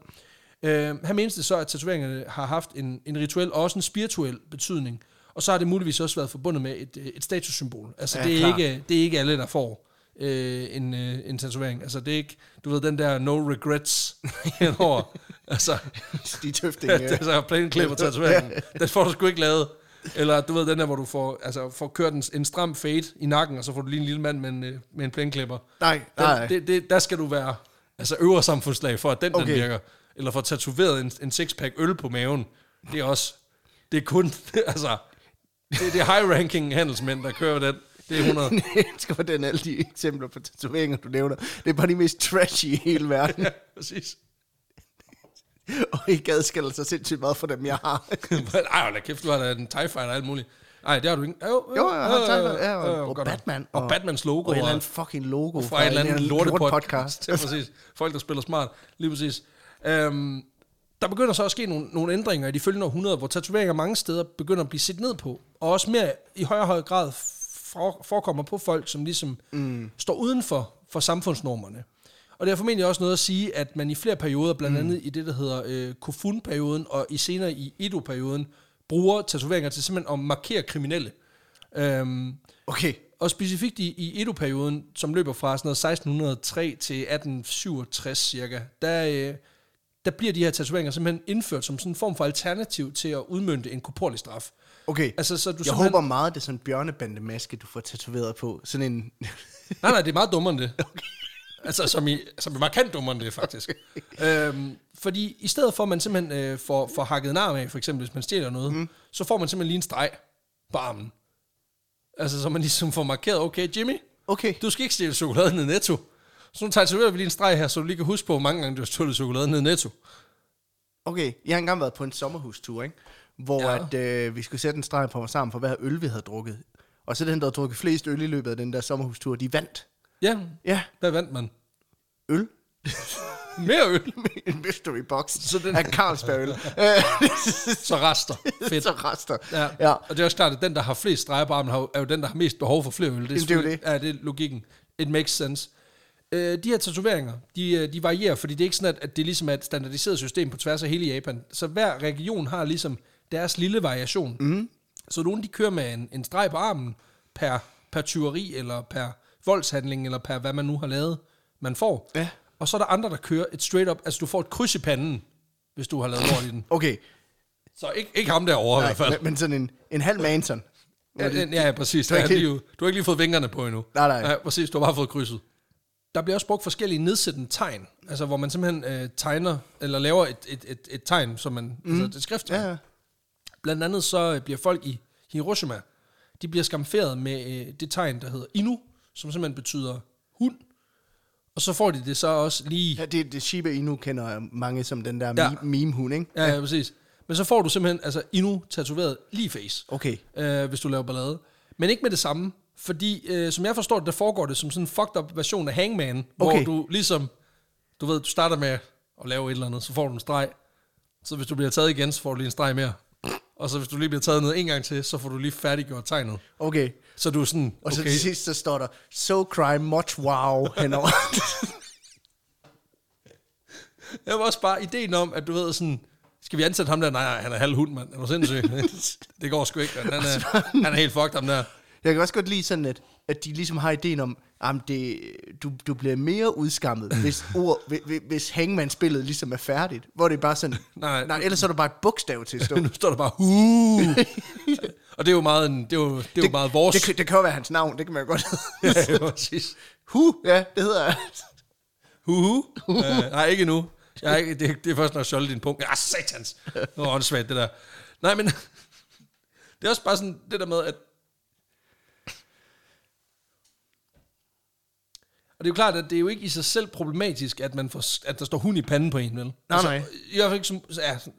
Øh, han menes det så, at tatoveringerne har haft en, en rituel og også en spirituel betydning, og så har det muligvis også været forbundet med et, øh, et statussymbol. Altså Ja, det, er ikke, det er ikke alle, der får øh, en, øh, en tatovering. Altså det er ikke, du ved, den der no regrets henover. altså, Stig Tøfting. det øh. er så plain klipper tatoveringen. Den får du sgu ikke lavet. Eller du ved, den der, hvor du får, altså, får kørt en, en stram fade i nakken, og så får du lige en lille mand med en, øh, med en plæneklipper. Nej, nej. Den, det, det, der skal du være altså øvre samfundslag for, at den, okay. Den virker. Eller få tatoveret en, en sixpack øl på maven. Det er også, det er kun, altså, det, det er high ranking handelsmænd, der kører den. Det er 100. Jeg elsker, hvordan alle de eksempler på tatoveringer, du nævner, det er bare de mest trashy i hele verden. ja, præcis. og ikke adskiller sig sindssygt meget for dem, jeg har. Ej, hold da kæft, du har da en TIE Fighter og alt muligt. Nej, det har du ikke. Jo, Jo, jeg har Fighter, ja, og- og godt nok. Batman, Og, og- Batmans logo. Og et eller andet fucking logo fra et eller andet lorte podcast. Ja, præcis. Folk, der spiller smart. Lige præcis. Øhm, der begynder så at ske nogle, nogle ændringer i de følgende århundreder, hvor tatoveringer mange steder begynder at blive set ned på, og også mere i højere og højere grad for, forekommer på folk, som ligesom mm. står uden for, for samfundsnormerne. Og det er formentlig også noget at sige, at man i flere perioder, blandt andet i det, der hedder øh, Kofun-perioden, og i senere i Edo-perioden, bruger tatoveringer til simpelthen at markere kriminelle. Øhm, Okay, og specifikt i, i Edo-perioden, som løber fra sådan noget 1603 til 1867 cirka, der, øh, der bliver de her tatoveringer simpelthen indført som sådan en form for alternativ til at udmønte en korporlig straf. okay. Altså, så du jeg håber meget, det er sådan en bjørnebandemaske, du får tatoveret på. Sådan en... Nej, nej, det er meget dummere end det. Okay. Altså, som i, som i markant dummere end det, faktisk. øhm, fordi i stedet for, at man simpelthen øh, får, får hakket en arm af, for eksempel, hvis man stjæler noget, mm. så får man simpelthen lige en streg på armen. Altså, så man ligesom får markeret, okay, Jimmy, Okay, Du skal ikke stjæle chokolade ned i Netto. Så nu tager vi lige en streg her, så du lige kan huske på, hvor mange gange du har stjålet chokolade ned i Netto. okay. Jeg har engang været på en sommerhustur, ikke? Hvor Ja. at, øh, vi skulle sætte en streg på os sammen for hver øl, vi havde drukket. Og så den, der havde drukket flest øl i løbet af den der sommerhustur, de vandt. Ja, Ja, hvad vandt man? øl. Mere øl. en mystery box. Så den- af Carlsberg øl. Så rester. Fedt. så rester. Ja. ja. Og det er også klart, at den, der har flest streger på armen, er jo den, der har mest behov for flere øl. Det er, Jamen, det er selvfølgelig- Ja, det er logikken. It makes sense. Øh, de her tatoveringer, de, øh, de varierer, fordi det er ikke sådan, at, at det ligesom er et standardiseret system på tværs af hele Japan. Så hver region har ligesom deres lille variation. Mm. Så nogle de kører med en, en streg på armen per, per tyveri, eller per voldshandling, eller per hvad man nu har lavet, man får. Ja. Og så er der andre, der kører et straight up, altså du får et kryds i panden, hvis du har lavet lort i den. Okay, Så ikke, ikke ham derovre i Nej, hvert fald. men, men sådan en, en halv manson. Ja, ja, ja, præcis. Du ikke lige, du har ikke lige fået vingerne på endnu. Nej, nej. Ja, præcis. Du har bare fået krydset. Der bliver også brugt forskellige nedsættende tegn, altså hvor man simpelthen øh, tegner, eller laver et, et, et, et tegn, som man, mm. altså et skrift. Ja, ja. Blandt andet så øh, bliver folk i Hiroshima, de bliver skamferet med øh, det tegn, der hedder Inu, som simpelthen betyder hund. Og så får de det så også lige... Ja, det, det Shiba Inu kender mange som den der Ja. ja. meme-hund, ikke? Ja, ja, præcis. Men så får du simpelthen altså Inu tatoveret lige face, Okay. øh, hvis du laver ballade. Men ikke med det samme, fordi øh, som jeg forstår det, der foregår det som sådan en fucked up version af Hangman, hvor Okay. du ligesom, du ved, du starter med at lave et eller andet, så får du en streg. Så hvis du bliver taget igen, så får du lige en streg mere. Og så hvis du lige bliver taget ned en gang til, så får du lige færdiggjort tegnet. Okay. Så du er sådan, Og så okay, til sidst, så står der, so crime much wow henover. jeg var også bare ideen om, at du ved sådan, skal vi ansætte ham der? Nej, nej, han er halv hund, mand. Er du sindssyg? det går sgu ikke, mand. Han er, han er helt fucked, ham der. Jeg kan også godt lide sådan, at, at de ligesom har ideen om, at det, du, du bliver mere udskammet, hvis, ord, hvis, hvis Hangman-spillet ligesom er færdigt. Hvor det er bare sådan, Nej. nej, ellers er der bare et bogstav til at stå. nu står der bare, og det er jo meget, en, det er jo, det er jo meget vores. Det, kan- det kan jo være hans navn, det kan man jo godt ja, ja, præcis. Hu, ja, det hedder Hu, hu. Uh, nej, ikke nu. Jeg er ikke, det, det er først, når jeg din punkt. Ja, satans. Det var åndssvagt, det der. Nej, men det er også bare sådan det der med, at Og det er jo klart, at det er jo ikke i sig selv problematisk, at, man får, at der står hund i panden på en, vel? altså, nej. I hvert fald ikke som,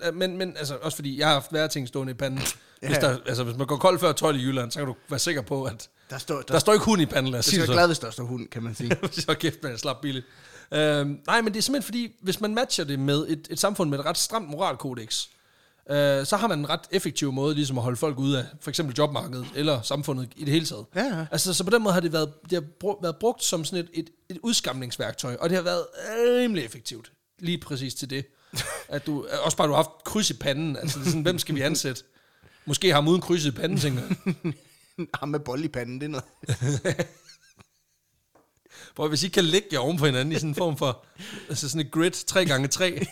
ja, men, men altså, også fordi jeg har haft værre ting stående i panden. Hvis, Ja. der, altså, hvis man går kold før 12 i Jylland, så kan du være sikker på, at Der står, der, der står ikke hund i panden, lad os jeg sige det så. glad, hvis der står hund, kan man sige. så kæft, man slap billigt. Øhm, nej, men det er simpelthen fordi, hvis man matcher det med et, et samfund med et ret stramt moralkodex, øh, så har man en ret effektiv måde ligesom at holde folk ude af for eksempel jobmarkedet eller samfundet i det hele taget. Ja, ja. Altså, så på den måde har det været, det har bru- været brugt som sådan et, et, et udskamningsværktøj, og det har været rimelig effektivt. Lige præcis til det. At du, også bare, du har haft kryds i panden. Altså, det er sådan, hvem skal vi ansætte? Måske ham uden kryds i panden, tænker jeg. Ham med bold i panden, det er noget. For hvis I kan lægge jer oven på hinanden i sådan en form for, altså sådan et grid 3x3,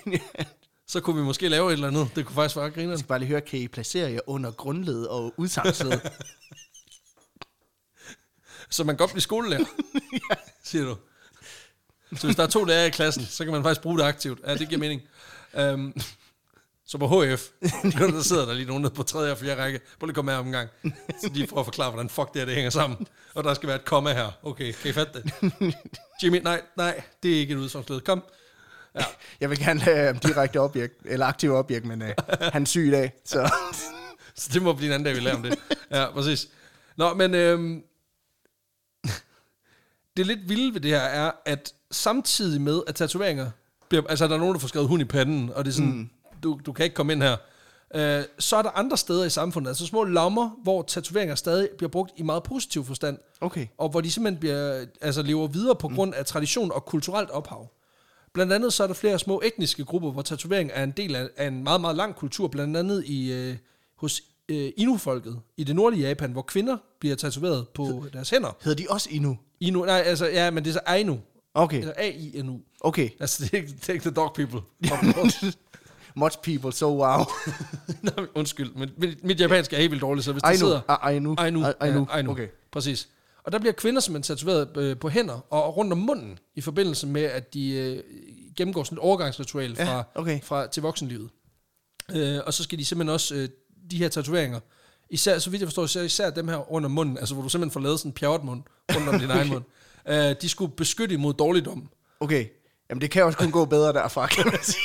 så kunne vi måske lave et eller andet. Det kunne faktisk være Jeg grineren. skal bare lige høre, kan I placere jer under grundled og udsagsled? Så man godt blive skolelærer, siger du. Så hvis der er to lærere i klassen, så kan man faktisk bruge det aktivt. Ja, det giver mening. Um, så på HF, der sidder der lige nogen nede på tredje og fjerde række. Prøv lige at komme med om en gang. Så de får at forklare, hvordan fuck det her, det hænger sammen. Og der skal være et komma her. Okay, kan I fatte det? Jimmy, nej, nej, det er ikke et udsagsled. Kom. Ja. Jeg vil gerne have ham direkte objekt, eller aktiv objekt, men uh, han er syg i dag, så... Så det må blive en anden dag, vi lærer om det. Ja, præcis. Nå, men øhm, det lidt vilde ved det her er, at samtidig med, at tatoveringer bliver, altså der er nogen, der får skrevet hund i panden, og det er sådan, mm. du, du kan ikke komme ind her. Øh, så er der andre steder i samfundet, altså små lommer, hvor tatoveringer stadig bliver brugt i meget positiv forstand, Okay. og hvor de simpelthen bliver, altså lever videre på grund af tradition og kulturelt ophav. Blandt andet så er der flere små etniske grupper, hvor tatovering er en del af, af en meget, meget lang kultur, blandt andet i, øh, hos øh, Inu-folket i det nordlige Japan, hvor kvinder bliver tatoveret på deres hænder. Hedder de også Inu? Inu, nej, altså, ja, men det er så Ainu. Okay, Altså A-I-N-U. okay. Altså, det er, ikke, det ikke the dog people. Much people, so wow. Nej, Undskyld, men mit, mit japansk er helt vildt dårligt, så hvis der Ainu. sidder... A- Ainu. Ainu. A- Ainu. Ja, Ainu. Okay. Præcis. Og der bliver kvinder simpelthen tatoveret øh, på hænder og rundt om munden, i forbindelse med, at de øh, gennemgår sådan et overgangsritual Ja, fra, okay. fra, til voksenlivet. Øh, og så skal de simpelthen også, øh, de her tatoveringer, især, så vidt jeg forstår, især, især dem her under munden, altså hvor du simpelthen får lavet sådan en pjavret mund rundt om din egen mund, øh, de skulle beskytte imod dårligdom. Okay. Jamen, det kan også kun gå bedre derfra, kan man sige.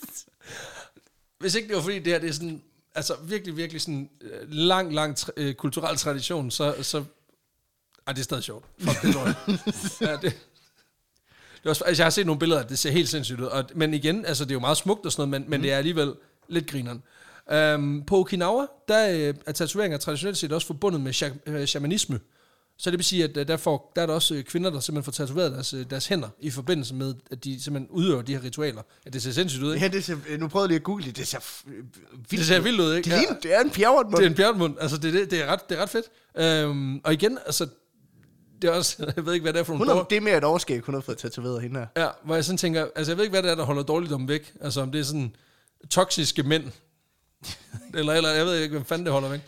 Hvis ikke det var fordi det her, det er sådan, altså virkelig, virkelig sådan øh, lang, lang tra- øh, kulturel tradition, så, så ej, det er stadig sjovt. Fuck, det dårligt. ja, det, det er også, altså, jeg har set nogle billeder, det ser helt sindssygt ud. Og, men igen, altså, det er jo meget smukt og sådan noget, men, men det er alligevel lidt grineren. Um, på Okinawa, der øh, er tatoveringer traditionelt set også forbundet med sha- øh, shamanisme. Så det vil sige, at øh, der, får, der er der også øh, kvinder, der simpelthen får tatoveret deres, deres hænder i forbindelse med, at de simpelthen udøver de her ritualer. Ja, det ser sindssygt ud, ikke? Ja, det ser, nu prøvede jeg lige at google det. Det ser vildt Det ser vildt ud, ikke? Det, ligner, det er en pjerret Det er en bjørnmund. Altså, det, det, det, er ret, det er ret fedt. Øhm, og igen, altså, det er også, jeg ved ikke, hvad det er for nogle 100, det er mere et overskæg, hun har fået tatoveret hende her. Ja, hvor jeg sådan tænker, altså jeg ved ikke, hvad det er, der holder dårligdom væk. Altså om det er sådan toksiske mænd. eller, eller jeg ved ikke, hvem fanden det holder væk.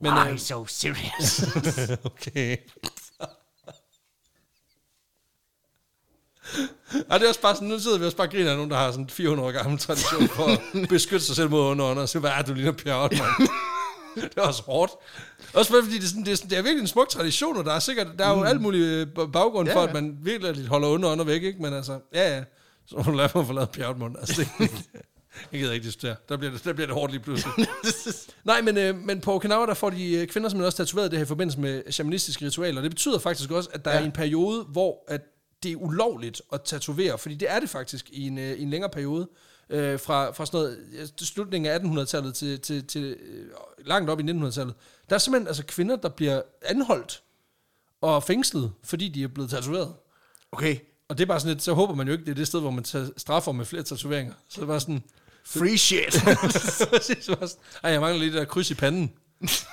Men, Why øh, so serious? okay. Ej, det er også bare sådan, nu sidder vi også bare og griner af nogen, der har sådan 400 år gammel tradition for at beskytte sig selv mod underånder, og så hvad er du lige Pjerrot, mand? det er også hårdt. Også fordi det er, sådan, det, er sådan, det er virkelig en smuk tradition, og der er sikkert, der er jo mm. alt muligt øh, baggrund Ja, for, at man virkelig holder under og under væk, ikke? Men altså, ja, ja. Så må du lade mig få lavet Pjertmund. Altså, det, jeg gider ikke diskutere. Der bliver det, der bliver det hårdt lige pludselig. Nej, men, øh, men på Okinawa, der får de øh, kvinder simpelthen også tatoveret det her i forbindelse med shamanistiske ritualer. Det betyder faktisk også, at der ja. Er en periode, hvor at det er ulovligt at tatovere, fordi det er det faktisk i en, øh, i en længere periode. Øh, fra, fra sådan noget, slutningen af 1800-tallet til, til, til øh, langt op i 1900-tallet. Der er simpelthen altså kvinder, der bliver anholdt og fængslet, fordi de er blevet tatoveret. Okay, Og det er bare sådan lidt, så håber man jo ikke, det er det sted, hvor man tager straffer med flere tatoveringer. Så det var sådan, free shit. Præcis, var sådan, Ej, jeg mangler lige det der kryds i panden.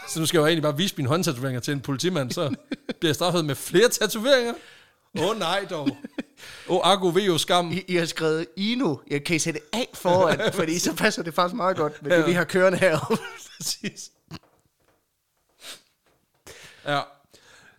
Så nu skal jeg jo egentlig bare vise mine håndtatoveringer til en politimand, så bliver jeg straffet med flere tatoveringer. Åh oh, nej dog. Åh, oh, Argo Veo skam. I, I har skrevet Ino. Jeg kan I sætte A foran, fordi så passer det faktisk meget godt med det, vi har kørende heroppe. Præcis. Ja.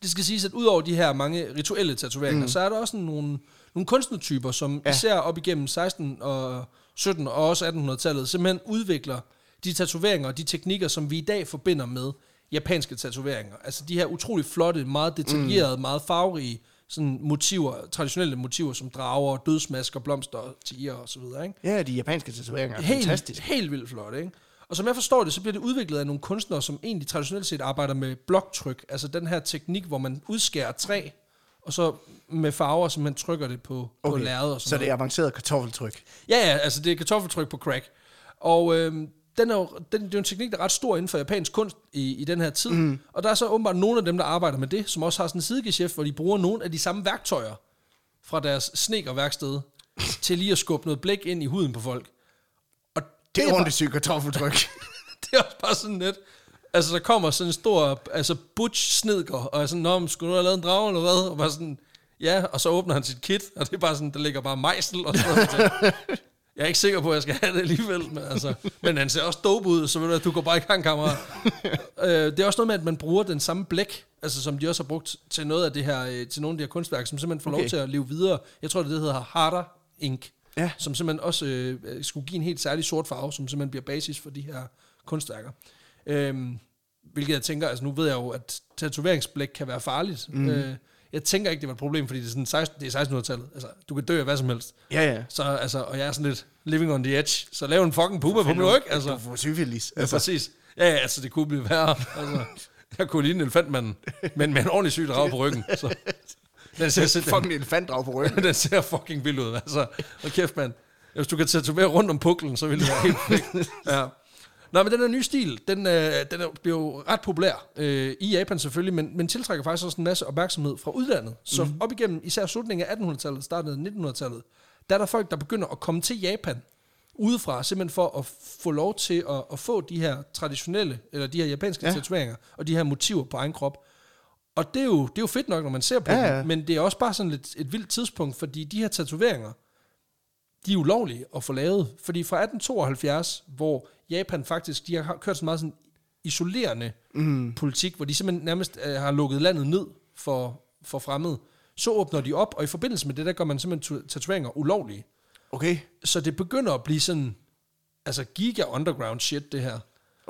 Det skal siges, at udover de her mange rituelle tatoveringer, mm. så er der også nogle, nogle kunstnertyper, som ja. Især op igennem 16 og 17 og også 1800-tallet, simpelthen udvikler de tatoveringer og de teknikker, som vi i dag forbinder med japanske tatoveringer. Altså de her utrolig flotte, meget detaljerede, mm. meget farverige sådan motiver, traditionelle motiver, som drager, dødsmasker, blomster, tiger og så videre, ikke? Ja, de japanske tatoveringer er helt, fantastiske. Helt vildt flot, ikke? Og som jeg forstår det, så bliver det udviklet af nogle kunstnere, som egentlig traditionelt set arbejder med bloktryk. Altså den her teknik, hvor man udskærer træ, og så med farver, som man trykker det på, okay. på lærred og sådan Så det noget. er avanceret kartoffeltryk. Ja, ja, altså det er kartoffeltryk på crack. Og øhm, den er jo, den, det er jo en teknik, der er ret stor inden for japansk kunst i, i den her tid. Mm. Og der er så åbenbart nogle af dem, der arbejder med det, som også har sådan en sidegeschæft, hvor de bruger nogle af de samme værktøjer fra deres snekerværksted til lige at skubbe noget blæk ind i huden på folk. Det er ordentligt sygt kartoffeltryk. det er også bare sådan lidt... Altså, der kommer sådan en stor, altså butch snedker, og er sådan, Nå, skulle du have lavet en drage eller hvad? Og bare sådan, ja, og så åbner han sit kit, og det er bare sådan, der ligger bare mejsel og sådan noget. Jeg er ikke sikker på, at jeg skal have det alligevel, men, altså, men han ser også dope ud, så ved du, at du går bare i gang, kammerat. øh, det er også noget med, at man bruger den samme blæk, altså som de også har brugt til noget af det her, øh, til nogle af de her kunstværker, som simpelthen får okay. lov til at leve videre. Jeg tror, det, det hedder Harder Ink, Ja. som simpelthen også øh, skulle give en helt særlig sort farve, som simpelthen bliver basis for de her kunstværker. Øhm, hvilket jeg tænker, altså nu ved jeg jo, at tatoveringsblæk kan være farligt. Mm. Øh, jeg tænker ikke, det var et problem, fordi det er, sådan 16, det er 1600-tallet. Altså, du kan dø af hvad som helst. Ja, ja. Så, altså, og jeg er sådan lidt living on the edge. Så lav en fucking puma på min ryg. Altså, Du får syfilis. ja, Altså, præcis. Ja, ja, altså det kunne blive værre. Altså, jeg kunne ligne elefantmanden, men med en ordentlig syg drag på ryggen. Så. Den ser, den, fucking elefantdrag på ryggen. den ser fucking vild ud. Altså, hold kæft, mand. Hvis du kan tatovere rundt om puklen, så vil det være helt perfekt. Ja. Nå, men den her nye stil, den, øh, den er, bliver jo ret populær øh, i Japan selvfølgelig, men, men tiltrækker faktisk også en masse opmærksomhed fra udlandet. Så mm. op igennem især slutningen af 1800-tallet, starten af 1900-tallet, der er der folk, der begynder at komme til Japan udefra, simpelthen for at få lov til at, at få de her traditionelle, eller de her japanske ja. Ja. tatoveringer, og de her motiver på egen krop. Og det er, jo, det er jo fedt nok, når man ser på Ja, ja, dem, men det er også bare sådan lidt et vildt tidspunkt, fordi de her tatoveringer, de er ulovlige at få lavet. Fordi fra 1872, hvor Japan faktisk, de har kørt så meget sådan isolerende mm. politik, hvor de simpelthen nærmest øh, har lukket landet ned for, for fremmede, så åbner de op, og i forbindelse med det, der gør man simpelthen tatoveringer ulovlige. Okay. Så det begynder at blive sådan, altså giga underground shit, det her.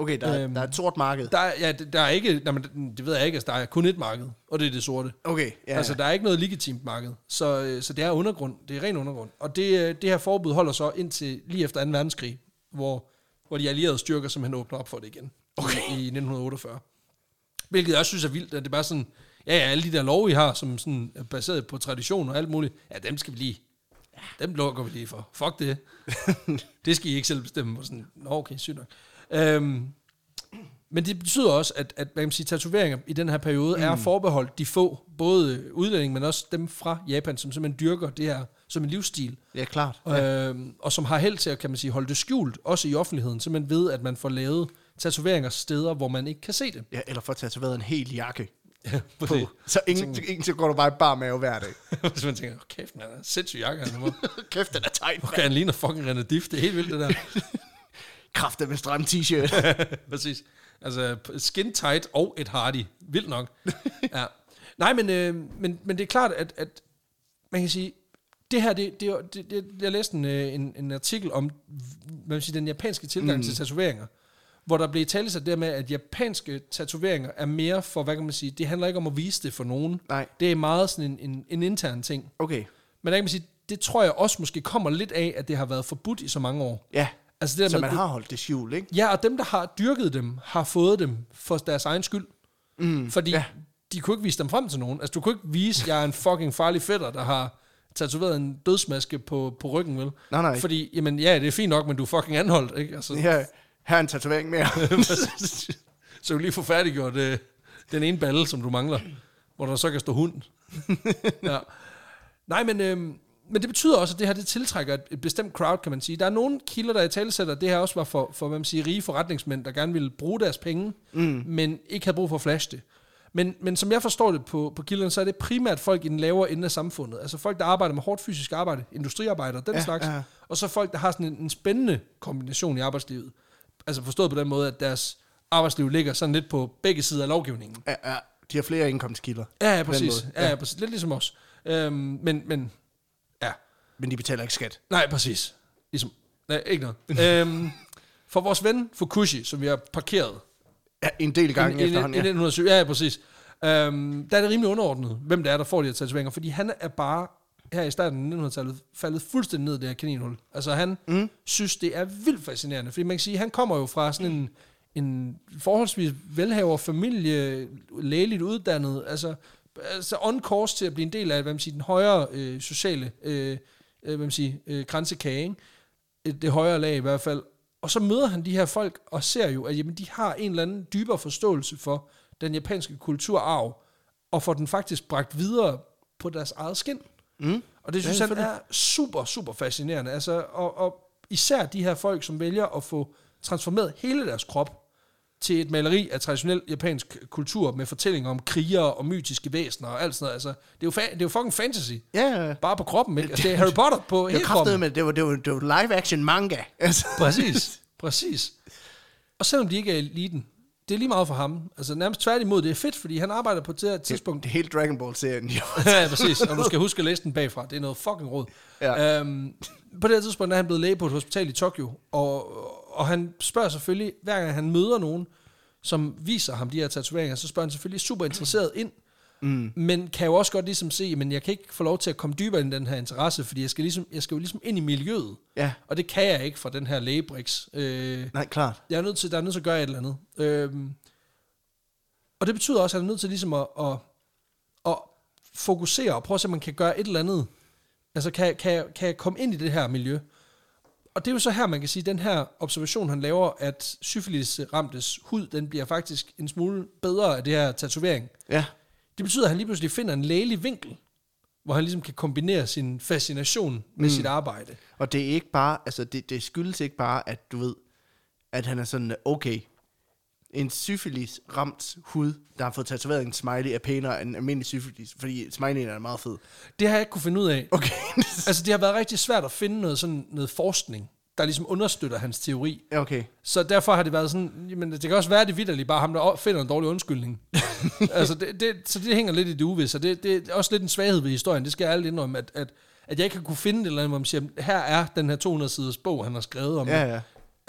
Okay, der, Øhm, øhm, der er et sort marked. Der, er- ja, der er ikke, nej, men det ved jeg ikke, altså der er kun et marked, og det er det sorte. Okay, ja. Ja, altså, der er ikke noget legitimt marked. Så, øh, så det er undergrund. Det er ren undergrund. Og det, øh, det her forbud holder så indtil lige efter 2. verdenskrig, hvor, hvor de allierede styrker simpelthen åbner op for det igen. Okay. I, I 1948. Hvilket jeg også synes er vildt, at det er bare sådan, ja, ja, alle de der love, I har, som sådan er baseret på tradition og alt muligt, ja, dem skal vi lige, ja, dem lukker vi lige for. Fuck det. det skal I ikke selv bestemme. Og sådan, Nå, okay, sygt nok. Øhm, men det betyder også, at, at man kan sige, tatoveringer i den her periode mm. er forbeholdt de få, både udlændinge, men også dem fra Japan, som simpelthen dyrker det her som en livsstil. Ja, klart. Ja. Øhm, og som har held til at, kan man sige, holde det skjult, også i offentligheden, simpelthen ved, at man får lavet tatoveringer steder, hvor man ikke kan se det. Ja, eller få tatoveret en hel jakke Ja, på. Så ingen, ingen, så går du bare i bar mave hver dag. Hvis man tænker, kæft, man er sindssyg jakke, han nu. Kæft, den er tight. Okay, han ligner fucking René Diff, det er helt vildt, det der. Kræfter med stram t-shirt. Præcis. Altså, skin tight og et hardy. Vildt nok. ja. Nej, men, øh, men, men det er klart, at, at man kan sige, det her, det, det, det, det jeg læste en, øh, en, en artikel om hvad man siger, den japanske tilgang mm. til tatoveringer, hvor der blev talt sig det med, at japanske tatoveringer er mere for, hvad kan man sige, det handler ikke om at vise det for nogen. Nej. Det er meget sådan en, en, en intern ting. Okay. Men der kan man sige, det tror jeg også måske kommer lidt af, at det har været forbudt i så mange år. Ja, Altså det der så med, man har holdt det skjult, ikke? Ja, og dem, der har dyrket dem, har fået dem for deres egen skyld. Mm, Fordi ja. de kunne ikke vise dem frem til nogen. Altså, du kunne ikke vise, at jeg er en fucking farlig fætter, der har tatoveret en dødsmaske på, på ryggen, vel? Nej, nej. Fordi, jamen, ja, det er fint nok, men du er fucking anholdt, ikke? Altså, ja. Her, er en tatovering mere. Så du lige får færdiggjort øh, den ene balle, som du mangler, hvor der så kan stå hund. ja. Nej, men, øh, men det betyder også, at det her det tiltrækker et, et bestemt crowd, kan man sige. Der er nogle kilder, der i talesætter, at det her også var for, for hvad man siger, rige forretningsmænd, der gerne ville bruge deres penge, mm. men ikke havde brug for at flashe det. Men, men som jeg forstår det på, på kilderne, så er det primært folk i den lavere ende af samfundet. Altså folk, der arbejder med hårdt fysisk arbejde, industriarbejdere, den Ja, slags. ja. Og så folk, der har sådan en, en spændende kombination i arbejdslivet. Altså forstået på den måde, at deres arbejdsliv ligger sådan lidt på begge sider af lovgivningen. ja, ja, de har flere indkomstkilder. Ja, ja, præcis. Ja, ja, præcis. Lidt ligesom os. Øhm, men, men. Men de betaler ikke skat. Nej, præcis. Ligesom, nej, ikke noget. øhm, for vores ven Fukushi, som vi har parkeret Ja, en del gange i, i, i efterhånden, ja. 1907, ja, ja, præcis. Øhm, der er det rimelig underordnet, hvem det er, der får de her tatoveringer, fordi han er bare her i starten af 1900-tallet faldet fuldstændig ned i det her kaninhul. Altså han mm. synes, det er vildt fascinerende, fordi man kan sige, han kommer jo fra sådan en, en forholdsvis velhaver familie, lægeligt uddannet, altså, altså on course til at blive en del af, hvad man siger, den højere øh, sociale øh, øh, hvad man siger, øh, grænsekage, ikke? Et- det højere lag i hvert fald. Og så møder han de her folk og ser jo, at jamen, de har en eller anden dybere forståelse for den japanske kulturarv, og får den faktisk bragt videre på deres eget skin. Mm. Og det synes Ja, ja, han er super, super fascinerende. Altså, og, og især de her folk, som vælger at få transformeret hele deres krop til et maleri af traditionel japansk kultur med fortællinger om krigere og mytiske væsener og alt sådan noget. Altså, det, er jo fa- det er jo fucking fantasy. Ja, ja. Bare på kroppen, ikke? Altså, det er Harry Potter på Det hele kroppen. med, det var, det var, det var live action manga. Altså. Præcis, præcis. Og selvom de ikke er eliten, det er lige meget for ham. Altså nærmest tværtimod, det er fedt, fordi han arbejder på det tidspunkt. Det er hele Dragon Ball-serien. jo. ja, præcis. Og du skal huske at læse den bagfra. Det er noget fucking råd. Ja. Øhm, på det tidspunkt er han blevet læge på et hospital i Tokyo, og, og han spørger selvfølgelig, hver gang han møder nogen, som viser ham de her tatoveringer, så spørger han selvfølgelig super interesseret ind, mm. men kan jo også godt ligesom se, men jeg kan ikke få lov til at komme dybere ind i den her interesse, fordi jeg skal, ligesom, jeg skal jo ligesom ind i miljøet, Ja, og det kan jeg ikke fra den her lægebriks. Øh, nej, klart. jeg er nødt til, der er nødt til at gøre et eller andet. Øhm, og det betyder også, at han er nødt til ligesom at, at, at fokusere og prøve at se, om man kan gøre et eller andet. Altså, kan, kan, kan jeg komme ind i det her miljø? Og det er jo så her, man kan sige, at den her observation, han laver, at syfilis ramtes hud, den bliver faktisk en smule bedre af det her tatovering. Ja, Det betyder, at han lige pludselig finder en lægelig vinkel, hvor han ligesom kan kombinere sin fascination med mm. sit arbejde. og det er ikke bare, altså det, det skyldes ikke bare, at du ved, at han er sådan, okay, en syfilis ramt hud, der har fået tatoveret en smiley, er pænere end en almindelig syfilis, fordi smileyen er meget fed. Det har jeg ikke kunne finde ud af. Okay. Altså, det har været rigtig svært at finde noget, sådan, noget forskning, der ligesom understøtter hans teori. Okay. Så derfor har det været sådan, jamen det kan også være, det vidderligt bare ham, der finder en dårlig undskyldning. altså, det, det, så det hænger lidt i det uvisse, og det, det er også lidt en svaghed ved historien, det skal jeg aldrig indrømme, at, at, at jeg ikke har kunne finde et eller andet, hvor man siger, her er den her 200-siders bog, han har skrevet om Ja, ja.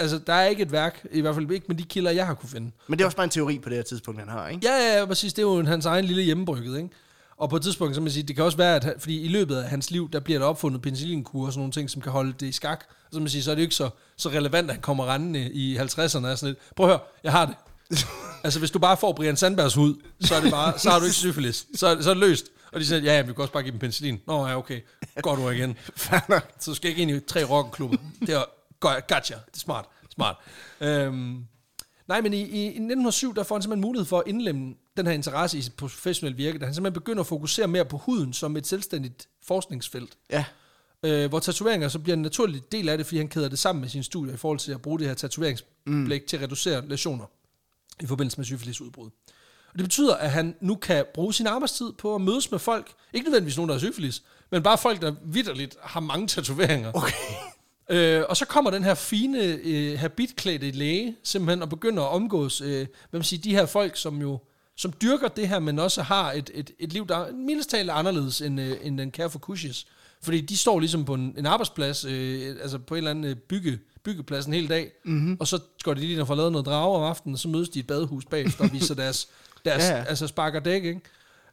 Altså, der er ikke et værk, i hvert fald ikke med de kilder, jeg har kunne finde. Men det er også bare en teori på det her tidspunkt, han har, ikke? Ja, ja, ja, præcis. Det er jo hans egen lille hjemmebrygget, ikke? Og på et tidspunkt, så man sige, det kan også være, at fordi i løbet af hans liv, der bliver der opfundet penicillinkur og sådan nogle ting, som kan holde det i skak. Og så, man sige, så er det jo ikke så, så relevant, at han kommer rendende i 50'erne og sådan lidt. Prøv at høre, jeg har det. altså, hvis du bare får Brian Sandbergs hud, så er det bare, så har du ikke syfilis. Så, er det- så er det løst. Og de siger, ja, ja, vi kan også bare give dem penicillin. Nå, ja, okay. Godt ord igen. Så du skal ikke ind i tre rockerklubber. Det er gotcha. Det er smart. Smart. Øhm, nej, men i, i, i 1907, der får han simpelthen mulighed for at indlemme den her interesse i sit professionelle virke, da han simpelthen begynder at fokusere mere på huden som et selvstændigt forskningsfelt. Ja, Øh, hvor tatoveringer så bliver en naturlig del af det, fordi han kæder det sammen med sine studier i forhold til at bruge det her tatoveringsblæk mm. til at reducere lesioner i forbindelse med syfilisudbrud. Og det betyder, at han nu kan bruge sin arbejdstid på at mødes med folk, ikke nødvendigvis nogen, der har syfilis, men bare folk, der vidderligt har mange tatoveringer. okay. Øh, og så kommer den her fine, øh, habitklædte læge simpelthen og begynder at omgås, øh, hvad man siger, de her folk, som jo som dyrker det her, men også har et, et, et liv, der er mildest talt anderledes end, øh, end den kære Fukushis. Fordi de står ligesom på en, en arbejdsplads, øh, altså på en eller anden øh, bygge, byggepladsen hele dag, Mhm. mm-hmm. og så går de lige ind og får lavet noget drage om aftenen, og så mødes de i et badehus bagefter og viser deres, deres ja. ja. altså sparker dæk, ikke?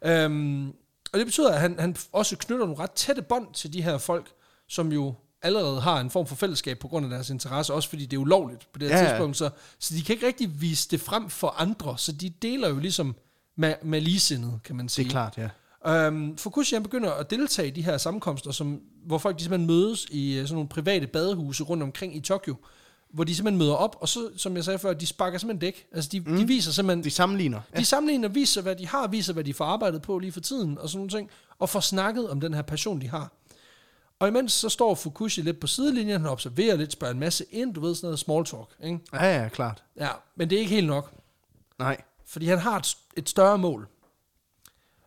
Øhm, og det betyder, at han, han også knytter nogle ret tætte bånd til de her folk, som jo allerede har en form for fællesskab på grund af deres interesse, også fordi det er ulovligt på det her Ja, ja, ja. tidspunkt, så, så de kan ikke rigtig vise det frem for andre, så de deler jo ligesom med, med ligesindet, kan man Det sige. er klart, ja. Øhm, Fukushi han begynder at deltage i de her sammenkomster, som, hvor folk de simpelthen mødes i øh, sådan nogle private badehuse rundt omkring i Tokyo, hvor de simpelthen møder op, og så, som jeg sagde før, de sparker simpelthen dæk. Altså de, mm. de viser simpelthen, De sammenligner. de sammenligner, viser hvad de har, viser hvad de får arbejdet på lige for tiden, og sådan nogle ting, og får snakket om den her passion, de har. Og imens så står Fukushi lidt på sidelinjen, han observerer lidt, spørger en masse ind, du ved sådan noget small talk, ikke? Ja, ja, klart. Ja, men det er ikke helt nok. Nej. Fordi han har et, et større mål.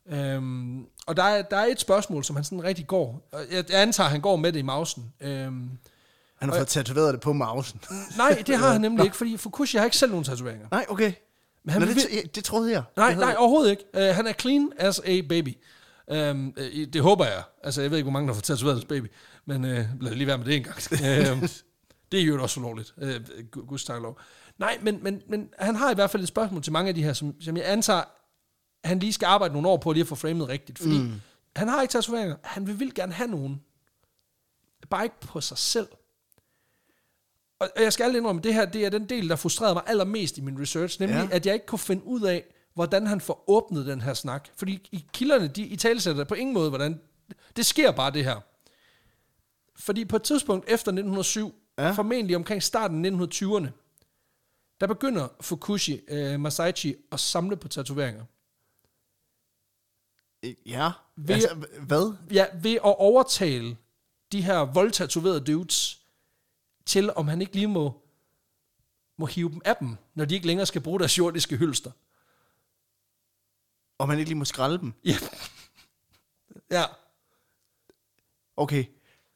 Øhm, og der er, der er et spørgsmål, som han sådan rigtig går. Jeg, jeg antager, han går med det i mausen. Øhm, Han har fået tatoveret det på mausen. nej, det har han nemlig ikke, fordi Fukushi har ikke selv nogen tatoveringer. Nej, okay. Men han Nå, vil, det, det, troede jeg. nej, nej, overhovedet ikke. Uh, han er clean as a baby. Um, det håber jeg. Altså, jeg ved ikke, hvor mange, der får tatoveret deres baby. Men uh, lad lige være med det en gang. um, det er jo også ulovligt. Uh, Guds tak lov. Nej, men, men, men han har i hvert fald et spørgsmål til mange af de her, som, som jeg antager, han lige skal arbejde nogle år på lige at få framet rigtigt. Fordi mm. han har ikke tatoveringer. Han vil vildt gerne have nogen. Bare ikke på sig selv. Og jeg skal aldrig indrømme, det her det er den del, der frustrerede mig allermest i min research, nemlig ja. at jeg ikke kunne finde ud af, hvordan han får åbnet den her snak. Fordi i kilderne, de i talesætter på ingen måde, hvordan... Det sker bare, det her. Fordi på et tidspunkt efter 1907, Ja. formentlig omkring starten af 1920'erne, der begynder Fukushi øh, Masaichi at samle på tatoveringer. Ja. Ved- Altså, hvad? Ja, ved at overtale de her voldtatoverede dudes til, om han ikke lige må, må hive dem af dem, når de ikke længere skal bruge deres jordiske hylster. Om man ikke lige må skralde dem. Ja. ja. Okay.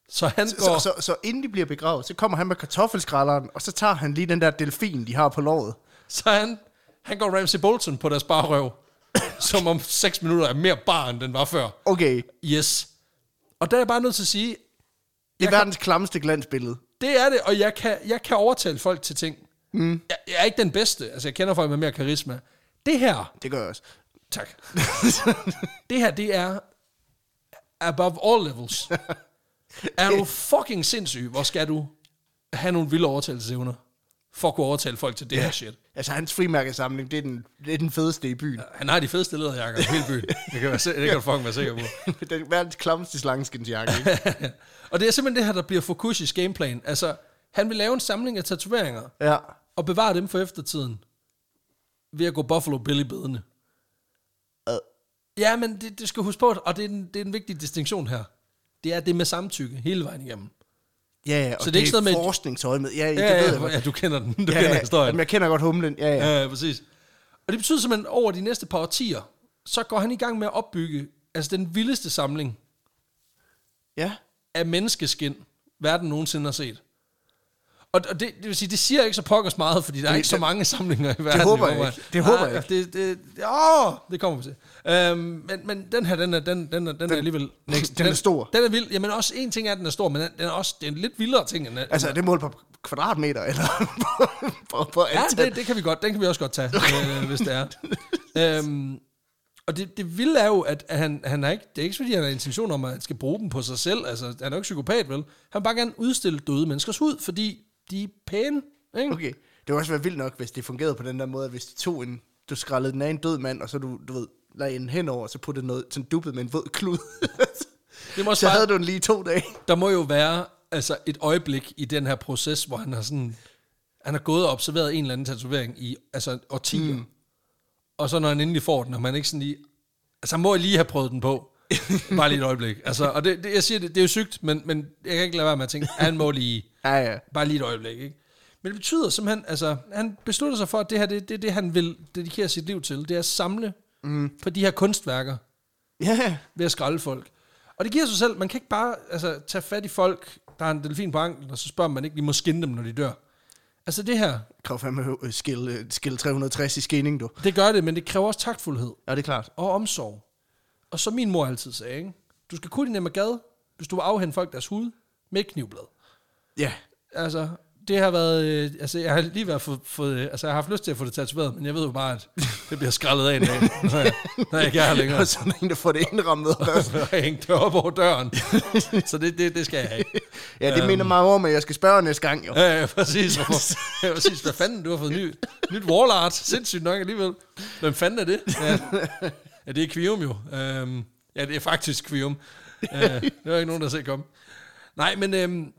Så han Så, går... så, så, så inden de bliver begravet, så kommer han med kartoffelskralderen, og så tager han lige den der delfin, de har på låret. Så han, han går Ramsey Bolton på deres barrøv, som om 6 minutter er mere bar, end den var før. Okay. Yes. Og der er jeg bare nødt til at sige, Det er Jeg kan- verdens klammeste glansbillede. det er det, og jeg kan, jeg kan overtale folk til ting. Mm. Jeg, jeg er ikke den bedste, altså jeg kender folk med mere karisma. Det her, Det gør jeg også. Tak. det her, det er above all levels. er du fucking sindssyg, hvor skal du have nogle vilde overtagelsesevner, for at kunne overtale folk til det her shit. Altså, hans frimærkesamling, det er den, det er den fedeste i byen. Han har de fedeste lederjakker i hele byen. Det kan, være, det kan du fucking være sikker på. den er verdens klammeste slangeskinsjakke? Og det er simpelthen det her, der bliver Fukushis gameplan. Altså, han vil lave en samling af tatoveringer, ja. og bevare dem for eftertiden, ved at gå Buffalo Billy bedende. Ja, men det, det skal huske på, og det er, en, det er en vigtig distinktion her. Det er det med samtykke hele vejen igennem. Ja, ja, og Så det er ikke sådan med- forskningsøje med. Ja, ja, det Ja, ved jeg ja, du kender den. Du Ja, kender ja, historien. Jamen, jeg kender godt humlen. Ja, ja. Ja, ja, præcis. Og det betyder simpelthen, over de næste par årtier, så går han i gang med at opbygge altså den vildeste samling Ja. af menneskeskin, verden nogensinde har set. Og og det, det vil sige, det siger ikke så pokkers meget, fordi der er Det- ikke så det- mange samlinger i verden. håber i jeg ikke. Det håber Nej, jeg Det, det, åh, det kommer vi til. Øhm, men, men den her, den er, den, den er, den er alligevel... Next. den er stor. Den er vild. Jamen også en ting er, at den er stor, men den, den er også det er en lidt vildere ting. End, Altså, er det mål på kvadratmeter, eller på, på, på Ja, antal? det, det kan vi godt. Den kan vi også godt tage, okay. øh, hvis det er. øhm, og det, det vilde er jo, at han, han er ikke, det er ikke fordi, han har intention om, at han skal bruge dem på sig selv. Altså, han er jo ikke psykopat, vel? Han vil bare gerne udstille døde menneskers hud, fordi de er pæne. Ikke? Okay. Det ville også være vildt nok, hvis det fungerede på den der måde, at hvis de tog en, du skrællede den af en død mand, og så du, du ved, lagde en henover, og så puttede noget sådan dubbet med en våd klud. Det må så bare, havde du den lige to dage. Der må jo være altså, et øjeblik i den her proces, hvor han har sådan... Han har gået og observeret en eller anden tatovering i altså, årtier. Mm. Og så når han endelig får den, og man ikke sådan lige... Altså, han må lige have prøvet den på. Bare lige et øjeblik. Altså, og det, det, jeg siger, det, det er jo sygt, men, men jeg kan ikke lade være med at tænke, han må lige... Ja, ja. Bare lige et øjeblik, ikke? Men det betyder simpelthen, altså, han beslutter sig for, at det her, det, det er det, han vil dedikere sit liv til. Det er at samle mm. på de her kunstværker, Ja, ved at skralde folk. Og det giver sig selv, man kan ikke bare altså, tage fat i folk, der har en delfin på anklen, og så spørger man ikke lige må skinne dem, når de dør. Altså det her, krav fandme øh, skill, øh, skill 360 i skinning, du. det gør det, men det kræver også taktfuldhed Ja, det er klart. og omsorg. Og som min mor altid sagde, ikke? du skal kunne din gade, hvis du vil afhænde folk deres hud med et knivblad. Ja, Altså, det har været, øh, altså jeg har lige været fået, fået, øh, altså jeg har haft lyst til at få det tatoveret, men jeg ved jo bare, at det bliver skrællet af en dag, når jeg, når jeg ikke er længere. Og sådan en, der får det indrammet. Og jeg hængte det op over døren. Så det, det, det skal jeg have. ja, det minder mig om, at jeg skal spørge næste gang, jo. Ja, ja præcis. Hvorfor, ja, præcis. Hvad fanden, du har fået ny, nyt wall art. Sindssygt nok alligevel. Hvem fanden er det? Ja, ja det er Kvium jo. Øhm, ja, det er faktisk Kvium. Ja, det er ikke nogen, der ser komme. Nej, men øhm,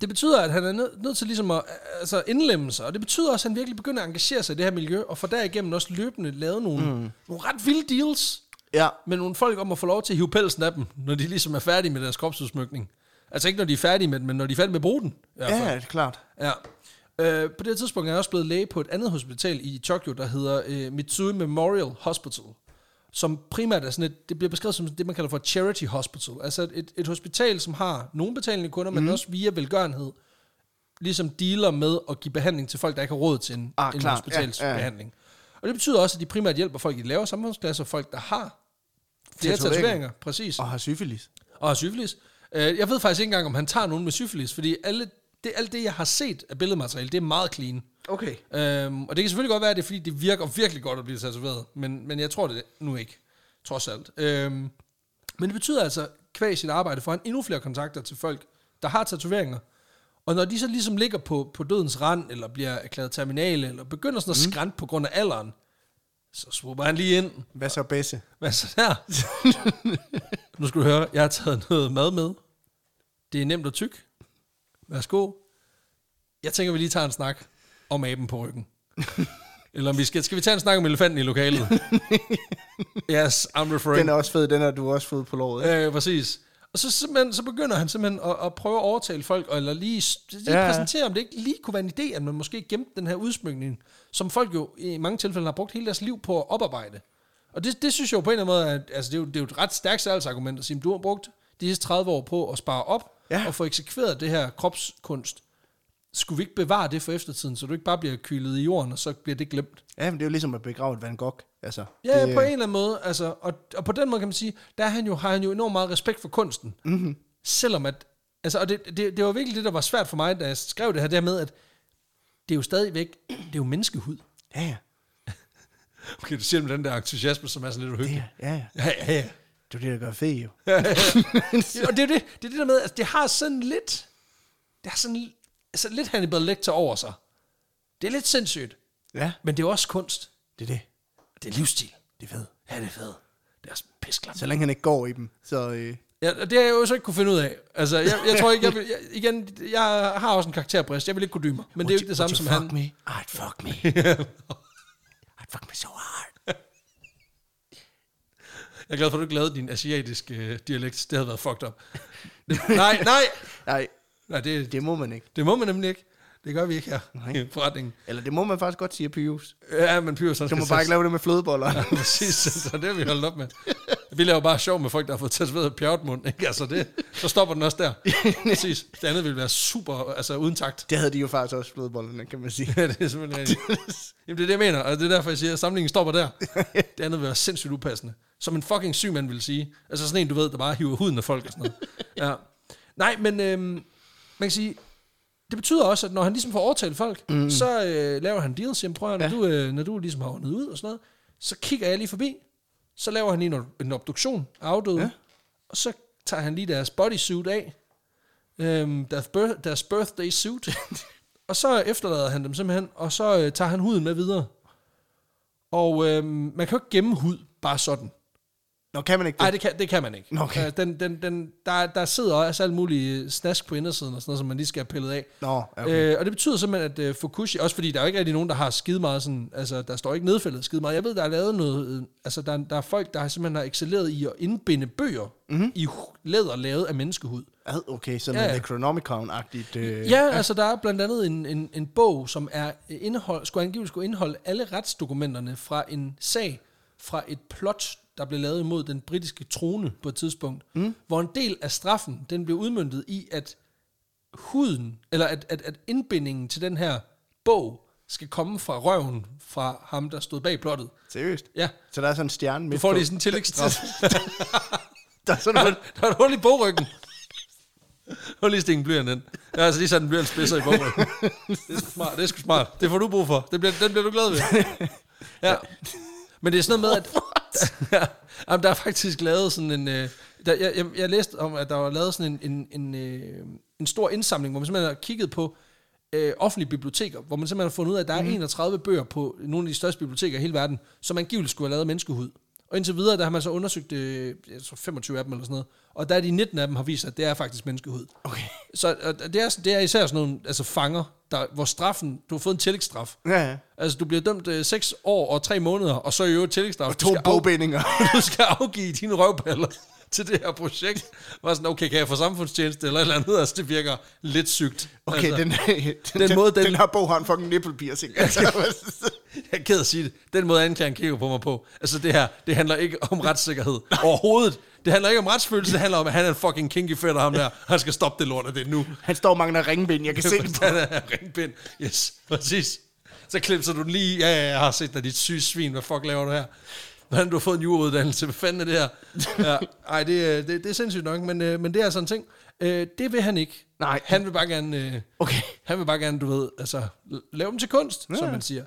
det betyder, at han er nødt nød til ligesom at altså, indlemme sig, og det betyder også, at han virkelig begynder at engagere sig i det her miljø, og for derigennem også løbende lavet nogle, mm. nogle ret vilde deals Ja, med nogle folk om at få lov til at hive pelsen af dem, når de ligesom er færdige med deres kropsudsmykning. Altså ikke når de er færdige med den, men når de er færdige med at bruge den. i ja, det er klart. Ja. Øh, på det tidspunkt er jeg også blevet læge på et andet hospital i Tokyo, der hedder øh, Mitsui Memorial Hospital, som primært er sådan et, det bliver beskrevet som det, man kalder for charity hospital. Altså et, et hospital, som har nogle betalende kunder, mm. men også via velgørenhed, ligesom dealer med at give behandling til folk, der ikke har råd til en, Ah, en hospitalsbehandling. Og det betyder også, at de primært hjælper folk i lavere samfundsklasser, folk, der har flere Tatoveringer. tatoveringer, præcis Og har syfilis. og har syfilis. Øh, jeg ved faktisk ikke engang, om han tager nogen med syfilis, fordi alle, det, alt det, jeg har set af billedmateriale, det er meget clean. Okay. Øhm, og det kan selvfølgelig godt være, at det er, fordi det virker virkelig godt at blive tatoveret, men, men jeg tror det nu ikke, trods alt. Øhm, men det betyder altså, kvæg sit arbejde, får han endnu flere kontakter til folk, der har tatoveringer. Og når de så ligesom ligger på, på dødens rand, eller bliver erklæret terminale, eller begynder sådan at skrænte på grund af alderen, så swooper han lige ind. Hvad så, Besse? Hvad så der? nu skal du høre, jeg har taget noget mad med. Det er nemt og tyk. Værsgo. Jeg tænker, vi lige tager en snak om aben på ryggen. Eller om vi skal, skal vi tage en snak om elefanten i lokalet? yes, I'm referring. Den er også fed, den har du også fået på låret. Ja, præcis. Og så, simpelthen, så begynder han simpelthen at, at prøve at overtale folk, eller lige, lige ja. præsentere, om det ikke lige kunne være en idé, at man måske gemte den her udsmykning, som folk jo i mange tilfælde har brugt hele deres liv på at oparbejde. Og det, det synes jeg jo på en eller anden måde, at altså det, er jo, det er jo et ret stærkt salgsargument at sige, at du har brugt de sidste 30 år på at spare op, Ja. og få eksekveret det her kropskunst. Skulle vi ikke bevare det for eftertiden, så du ikke bare bliver kylet i jorden, og så bliver det glemt? Ja, men det er jo ligesom at begrave et Van Gogh. Altså, Ja, det, på en eller anden måde. Altså, og, og på den måde kan man sige, der er han jo, har han jo enormt meget respekt for kunsten. Mm-hmm. Selvom at, altså, og det, det, det var virkelig det, der var svært for mig, da jeg skrev det her, der med, at det er jo stadigvæk, det er jo menneskehud. Ja, ja. Okay, du siger med den der entusiasme, som er sådan lidt uhyggelig. er- ja, ja. Ja, ja, ja. Det er det, der gør fed, jo. og det er det, det, er det der med, altså, det har sådan lidt, det har sådan altså, lidt Hannibal Lecter over sig. Det er lidt sindssygt, Ja, men det er jo også kunst. det er det. Det er livsstil. Det er fedt. Ja, det er fedt. Det er også pisklamt. Så længe han ikke går i dem, så... Øh, Ja, og det har jeg jo så ikke kunne finde ud af. Altså, jeg, jeg tror ikke, jeg, vil, jeg, igen, jeg har også en karakterbrist. Jeg vil ikke kunne dybe mig. Men det er jo ikke det samme som han. fuck me? I'd fuck me. I'd fuck me so hard. Jeg er glad for, at du ikke lavede din asiatiske øh, dialekt. Det havde været fucked up. nej, nej. Nej, Nej, det, det må man ikke. det må man nemlig ikke. Det gør vi ikke her Nej. i forretningen. Eller det må man faktisk godt sige, Pius. Ja, men Pyrus, han Du skal må bare ikke lave det med flødeboller. Ja, præcis, så det har vi holdt op med. Vi laver bare sjov med folk, der har fået tatoveret pjørtmund, ikke? Altså det, så stopper den også der. Præcis. Det andet ville være super, altså uden takt. det havde de jo faktisk også flødebollerne, kan man sige. Ja, det er simpelthen rigtigt. Jamen, det er det, jeg mener, og det er derfor, jeg siger, at samlingen stopper der. Det andet vil være sindssygt upassende. Som en fucking syg mand vil sige. Altså sådan en, du ved, der bare hiver huden af folk og sådan noget. Ja. Nej, men øhm, man kan sige, det betyder også, at når han ligesom får overtalt folk, mm. så øh, laver han deals. Jamen prøv at, når, ja. du, øh, når du ligesom har ordnet ud og sådan noget, så kigger jeg lige forbi. Så laver han lige en, en obduktion af afdøde. Ja. Og så tager han lige deres bodysuit af. Øhm, deres, birth, deres birthday suit. og så efterlader han dem simpelthen, og så øh, tager han huden med videre. Og øhm, man kan jo ikke gemme hud bare sådan. Nå, kan man ikke det? Nej, det kan, det kan man ikke. Nå, okay. Øh, den, den, den, der, der sidder også alt muligt snask på indersiden og sådan noget, som man lige skal have pillet af. Nå, ja, okay. Øh, og det betyder simpelthen, at uh, Fukushi, også fordi der er jo ikke rigtig nogen, der har skide meget sådan, altså der står ikke nedfældet skide meget. Jeg ved, der er lavet noget, øh, altså der, der er folk, der har simpelthen har excelleret i at indbinde bøger Mhm. mm-hmm. i læder lavet af menneskehud. Ad, okay, sådan Ja, ja, ja. Necronomicon-agtigt. Øh, Ja, altså der er blandt andet en, en, en bog, som er indehold, skulle angiveligt skulle indeholde alle retsdokumenterne fra en sag, fra et plot, der blev lavet imod den britiske trone på et tidspunkt, mm. hvor en del af straffen, den blev udmyndtet i, at huden, eller at, at, at indbindingen til den her bog, skal komme fra røven fra ham, der stod bag plottet. Seriøst? Ja, Så der er sådan en stjerne du midt får på. lige sådan en tillægsstraf. Der er sådan der, er- der er et hul i bogryggen. Hold lige stikke en blyant ind. Jeg har altså lige sat en blyant spidser i bogen. Det er smart, det er sgu smart. Det får du brug for. Det bliver, den bliver du glad ved. Ja. Men det er sådan noget med, at... ja, jamen, der er faktisk lavet sådan en... Øh, der, jeg, jeg, jeg læste om, at der var lavet sådan en, en, en, øh, en stor indsamling, hvor man simpelthen har kigget på øh, offentlige biblioteker, hvor man simpelthen har fundet ud af, at der er 31 bøger på nogle af de største biblioteker i hele verden, som angiveligt skulle have lavet menneskehud. Og indtil videre, der har man så undersøgt øh, jeg tror 25 af dem eller sådan noget. Og der er de 19 af dem har vist, at det er faktisk menneskehud. Okay. Så og det, er, det er især sådan nogle altså fanger, der, hvor straffen, du har fået en tillægsstraf. Ja, ja. Altså, du bliver dømt øh, 6 år og 3 måneder, og så i øvrigt tillægsstraf. Og to af- bogbindinger. du skal afgive dine røvballer til det her projekt. Var sådan, okay, kan jeg få samfundstjeneste eller et eller andet? Altså, det virker lidt sygt. Okay, altså, den, den, den den, måde, den, den- har bog har en fucking nipple piercing. Altså, Jeg er ked at sige det. Den måde, anklageren kigger på mig på. Altså, det her, det handler ikke om retssikkerhed overhovedet. Det handler ikke om retsfølelse, det handler om, at han er en fucking kinky fætter, ham der. Han skal stoppe det lort af det nu. han står og mangler ringbind, jeg kan se det på. Han er ringbind. Yes, præcis. Så klipser du lige. Ja, ja, jeg har set dig, dit syge svin. Hvad fuck laver du her? Hvordan du har fået en jurauddannelse? Hvad fanden er det her? Ja, ej, det, er- det, det er sindssygt nok, men, øh, men det er sådan en ting. Øh, det vil han ikke. Nej. Han vil bare gerne, øh, Okay. han vil bare gerne, du ved, altså, lave dem til kunst, ja. som man siger.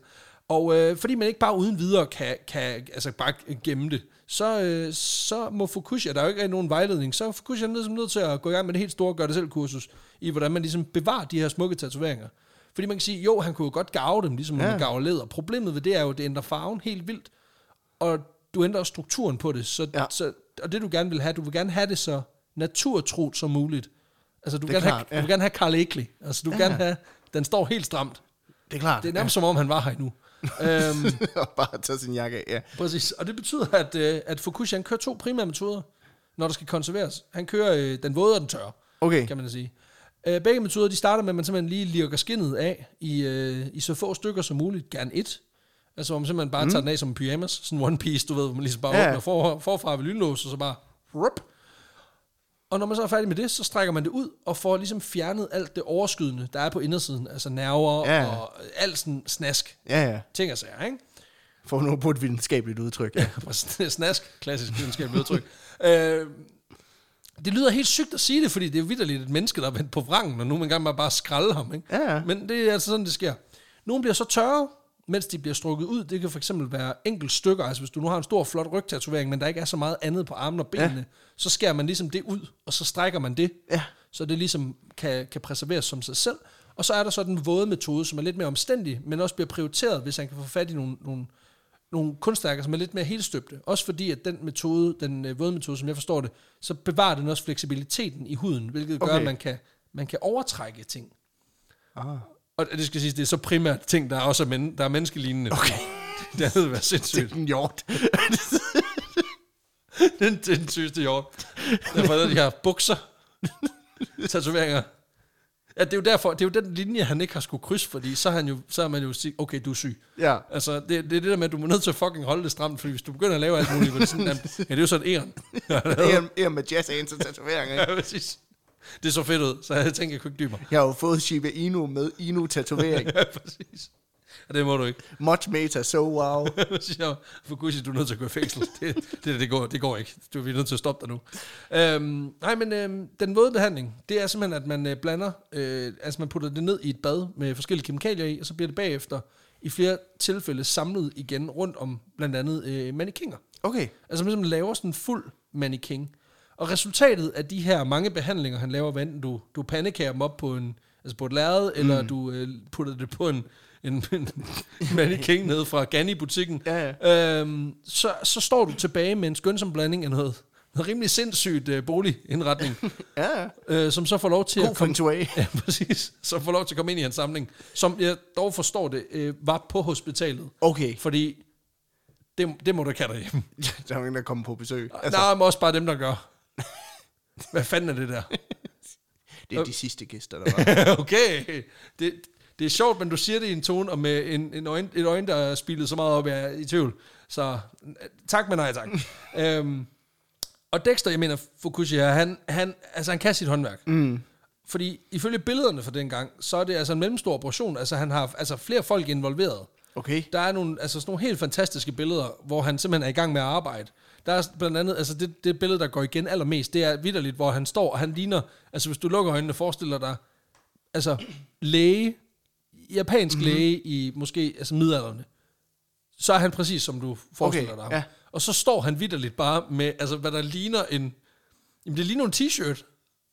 Og øh, fordi man ikke bare uden videre kan, kan altså bare gemme det, så, øh, så må Fukushima, der er jo ikke nogen vejledning, så er Fukushima nødt, nødt til at gå i gang med det helt store gør det selv kursus, i hvordan man ligesom bevarer de her smukke tatoveringer. Fordi man kan sige, jo, han kunne jo godt gave dem, ligesom ja. Man gaver læder. Problemet ved det er jo, at det ændrer farven helt vildt, og du ændrer strukturen på det. Så, ja. Ja. så, og det du gerne vil have, du vil gerne have det så naturtrudt som muligt. Altså, du vil, er gerne, have, klart, du ja. vil gerne have Carl Ekli. Altså, du vil Ja. gerne have, den står helt stramt. Det er klart. Det er nærmest som om, han var her endnu. øhm, Og bare tage sin jakke af, ja. præcis. Og det betyder, at, øh, at Fukushima han kører to primære metoder, når der skal konserveres. Han kører øh, den våde og den tørre, Okay. kan man sige. Øh, begge metoder, de starter med, at man simpelthen lige lirker skinnet af i, øh, i så få stykker som muligt. Gerne et. Altså, hvor man simpelthen bare mm. tager den af som en pyjamas. Sådan one piece, du ved, hvor man ligesom bare ja. Ja. åbner for, forfra ved lynlås, og så bare... Rup. Og når man så er færdig med det, så strækker man det ud, og får ligesom fjernet alt det overskydende, der er på indersiden. Altså nerver Ja. og alt sådan snask. Ja, ja. Ting og sager, ikke? For nu på et videnskabeligt udtryk. Ja. Snask, klassisk videnskabeligt udtryk. øh, det lyder helt sygt at sige det, fordi det er vidderligt et menneske, der er vendt på vrangen, og nu man engang bare skralde ham. Ikke? Ja, ja. Men det er altså sådan, det sker. Nogle bliver så tørre, mens de bliver strukket ud. Det kan for eksempel være enkelt stykker. Altså hvis du nu har en stor, flot rygtatovering, men der ikke er så meget andet på armene og benene, ja. så skærer man ligesom det ud, og så strækker man det. Ja. Så det ligesom kan, kan preserveres som sig selv. Og så er der så den våde metode, som er lidt mere omstændig, men også bliver prioriteret, hvis han kan få fat i nogle, nogle, nogle kunstværker, som er lidt mere helstøbte. Også fordi, at den metode, den øh, våde metode, som jeg forstår det, så bevarer den også fleksibiliteten i huden, hvilket gør, Okay. at man kan, man kan overtrække ting. Ah. Og det skal siges, det er så primært ting, der er også er, men, der er menneskelignende. Okay. Det andet vil være sindssygt. En hjort. den, det er den sygeste hjort. Derfor er de her bukser. Tatoveringer. Ja, det er jo derfor, det er jo den linje, han ikke har skulle krydse, fordi så har, han jo, så har man jo sagt, okay, du er syg. Ja. Altså, det, det er det der med, at du må nødt til at fucking holde det stramt, fordi hvis du begynder at lave alt muligt, hvor det er sådan, jamen, ja, det er jo sådan en En, en med jazz hands og tatoveringer. Ja, præcis. Det så fedt ud, så jeg tænker, jeg kunne ikke dybe mig. Jeg har jo fået Shiba Inu med Inu-tatovering. Ja, præcis. Og det må du ikke. Much meta, so wow. siger Fukushi, du er nødt til at gå i fængsel. Det, det, det, går, det går ikke. Du er nødt til at stoppe dig nu. Øhm, nej, men øhm, den våde behandling, det er simpelthen, at man øh, blander, øh, altså man putter det ned i et bad med forskellige kemikalier i, og så bliver det bagefter i flere tilfælde samlet igen rundt om blandt andet øh, mannequiner. Okay. Altså man simpelthen laver sådan en fuld mannequin. Og resultatet af de her mange behandlinger, han laver, hvad enten du, du pandekager dem op på, en, altså på et lærred, mm. eller du øh, putter det på en, en, en mannequin nede fra Ganni-butikken, Ja, øhm, så, så står du tilbage med en skønsom blanding af noget, noget rimelig sindssygt øh, boligindretning, Ja, ja. øh, som så får lov til God at komme... Ja, præcis. Så får lov til at komme ind i en samling, som jeg dog forstår det, øh, var på hospitalet. Okay. Fordi det, det må du ikke have derhjemme. Der er ingen, der kommer på besøg. Altså, Nej, men også bare dem, der gør. Hvad fanden er det der? det er de sidste gæster, der var. okay. Det, det er sjovt, men du siger det i en tone, og med en, en øjne, et øjne, der er spillet så meget op, jeg er i tvivl. Så tak, men nej tak. øhm, og Dexter, jeg mener Fukushima, han, han, altså, han kan sit håndværk. Mm. Fordi ifølge billederne fra dengang, så er det altså en mellemstor operation. Altså han har altså flere folk involveret. Okay. Der er nogle, altså sådan nogle helt fantastiske billeder, hvor han simpelthen er i gang med at arbejde. Der er blandt andet, altså det, det billede, der går igen allermest, det er vidderligt, hvor han står, og han ligner, altså hvis du lukker øjnene, forestiller dig, altså læge, japansk mm-hmm. læge i måske, altså middelalderne, så er han præcis som du forestiller Okay, dig ja. Og så står han vidderligt bare med, altså hvad der ligner en, jamen det ligner en t-shirt,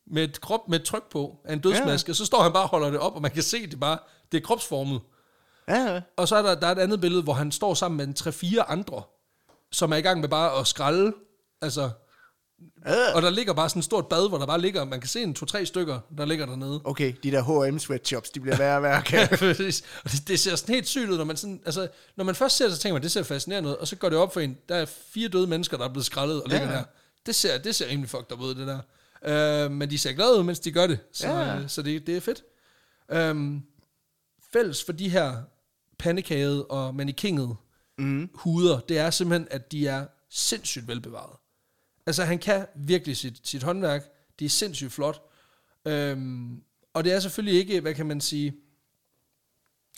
med et krop med et tryk på, af en dødsmaske, og så står han bare og holder det op, og man kan se det bare, det er kropsformet. Ja, ja. Og så er der, der er et andet billede, hvor han står sammen med en 3-4 andre, som er i gang med bare at skralde. Altså, Øh. og der ligger bare sådan et stort bad, hvor der bare ligger, man kan se en 2-3 stykker, der ligger dernede. Okay, de der H&M sweatshops, de bliver værre og værre. Kan. Ja, præcis. Og det, det ser sådan helt sygt ud, når man, sådan, altså, når man først ser det, så tænker man, det ser fascinerende ud, og så går det op for en, der er fire døde mennesker, der er blevet skrællet og ligger Ja, ja. der. Det ser, det ser rimelig fucked up ud, det der. Øh, men de ser glade ud, mens de gør det, så, Ja, ja. så det, det er fedt. Øhm, fælles for de her pandekagede og mannikingede mm. huder, det er simpelthen, at de er sindssygt velbevaret. Altså, han kan virkelig sit, sit håndværk. Det er sindssygt flot. Øhm, og det er selvfølgelig ikke, hvad kan man sige...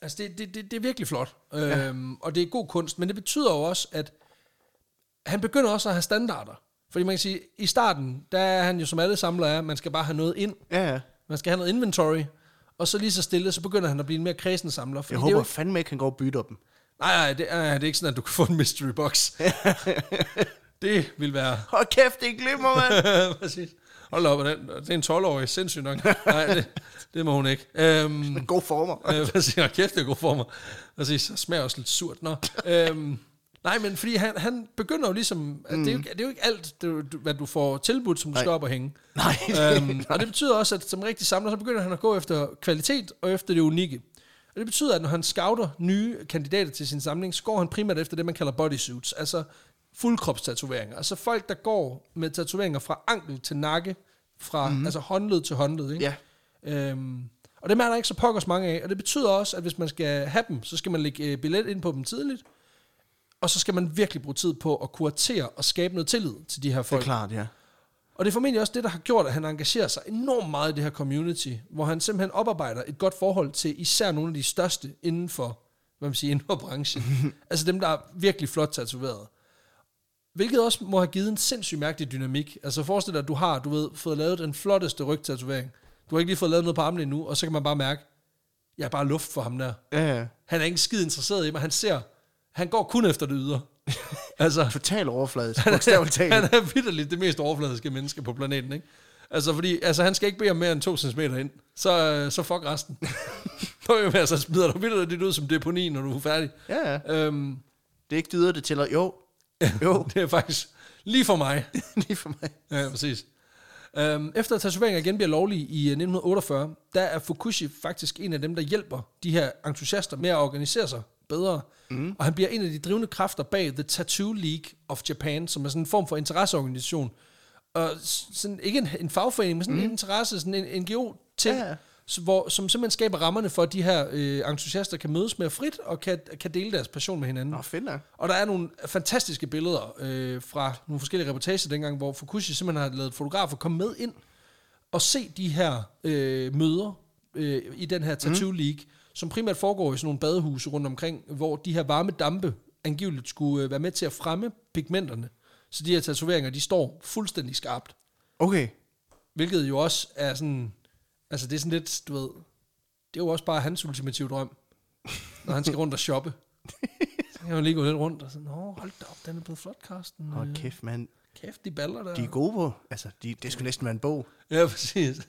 Altså, det, det, det, det er virkelig flot. Ja. Øhm, og det er god kunst, men det betyder jo også, at han begynder også at have standarder. Fordi man kan sige, i starten, der er han jo som alle samlere er, man skal bare have noget ind. Ja, ja. Man skal have noget inventory. Og så lige så stille, så begynder han at blive en mere kredsen samler. Jeg det er jo håber ikke, fandme ikke, han går og bytter dem. Nej, nej, det er, det er ikke sådan, at du kan få en mystery box. det vil være Hold kæft, det er glimmer, mand. Præcis. Hold op, den, det er en 12-årig, sindssygt nok. Nej, det, det må hun ikke. Øhm, God former. øh, præcis, hold kæft, det er god for mig. Præcis, så smager også lidt surt. Nå. Øhm, nej, men fordi han, han begynder jo ligesom, at det, er jo, ikke- det er jo ikke alt, det, du- hvad du får tilbudt, som du Nej. skal op og hænge. Nej, øhm, og det betyder også, at som rigtig samler, så begynder han at gå efter kvalitet og efter det unikke. Og det betyder, at når han scouter nye kandidater til sin samling, så går han primært efter det, man kalder bodysuits, altså fuldkropstatoveringer. Altså folk, der går med tatoveringer fra ankel til nakke, fra mm-hmm. altså håndled til håndled. Ikke? Ja. Øhm, og dem er der ikke så pokkers mange af. Og det betyder også, at hvis man skal have dem, så skal man lægge øh, billet ind på dem tidligt. Og så skal man virkelig bruge tid på at kuratere og skabe noget tillid til de her det er folk. klart, ja. Og det er formentlig også det, der har gjort, at han engagerer sig enormt meget i det her community, hvor han simpelthen oparbejder et godt forhold til især nogle af de største inden for, hvad man siger, inden for branchen. altså dem, der er virkelig flot tatoveret. Hvilket også må have givet en sindssygt mærkelig dynamik. Altså forestil dig, at du har, du ved, fået lavet den flotteste rygtatovering. Du har ikke lige fået lavet noget på armen endnu, og så kan man bare mærke, jeg er bare luft for ham der. Ja, ja. Han er ikke skid interesseret i mig. Han ser, han går kun efter det ydre. altså, Total overfladisk. Bogstaveligt talt. han er vidderligt det mest overfladiske menneske på planeten, ikke? Altså, fordi, altså, han skal ikke bede om mere end 2 cm ind. Så, øh, så fuck resten. Nå, jo, altså, smider du vidderligt det ud som deponi, når du er færdig. Ja, ja. Øhm, Det er ikke dyder, det tæller. Jo. Jo, det er faktisk lige for mig. lige for mig. Ja, præcis. Øhm, efter at tatoveringer igen bliver lovlige i øh, 1948, der er Fukushi faktisk en af dem, der hjælper de her entusiaster med at organisere sig bedre. Mm. Og han bliver en af de drivende kræfter bag The Tattoo League of Japan, som er sådan en form for interesseorganisation. Og sådan, ikke en, en fagforening, men sådan mm. en interesse, sådan en NGO til, Ja, hvor, som simpelthen skaber rammerne for, at de her øh, entusiaster kan mødes mere frit og kan, kan dele deres passion med hinanden. Nå, fedt. Og der er nogle fantastiske billeder øh, fra nogle forskellige reportager dengang, hvor Fukushi simpelthen har lavet fotografer komme med ind og se de her øh, møder øh, i den her Tattoo League, som primært foregår i sådan nogle badehuse rundt omkring, hvor de her varme dampe angiveligt skulle øh, være med til at fremme pigmenterne. Så de her tatoveringer, de står fuldstændig skarpt. Okay. Hvilket jo også er sådan, altså det er sådan lidt, du ved, det er jo også bare hans ultimative drøm, når han skal rundt og shoppe. Han jo lige gå lidt rundt og sådan, åh, hold da op, den er blevet flot, Karsten. Hold kæft, mand. Kæft, de baller der. De er gode på. Altså, de, det skulle næsten være en bog. Ja, præcis.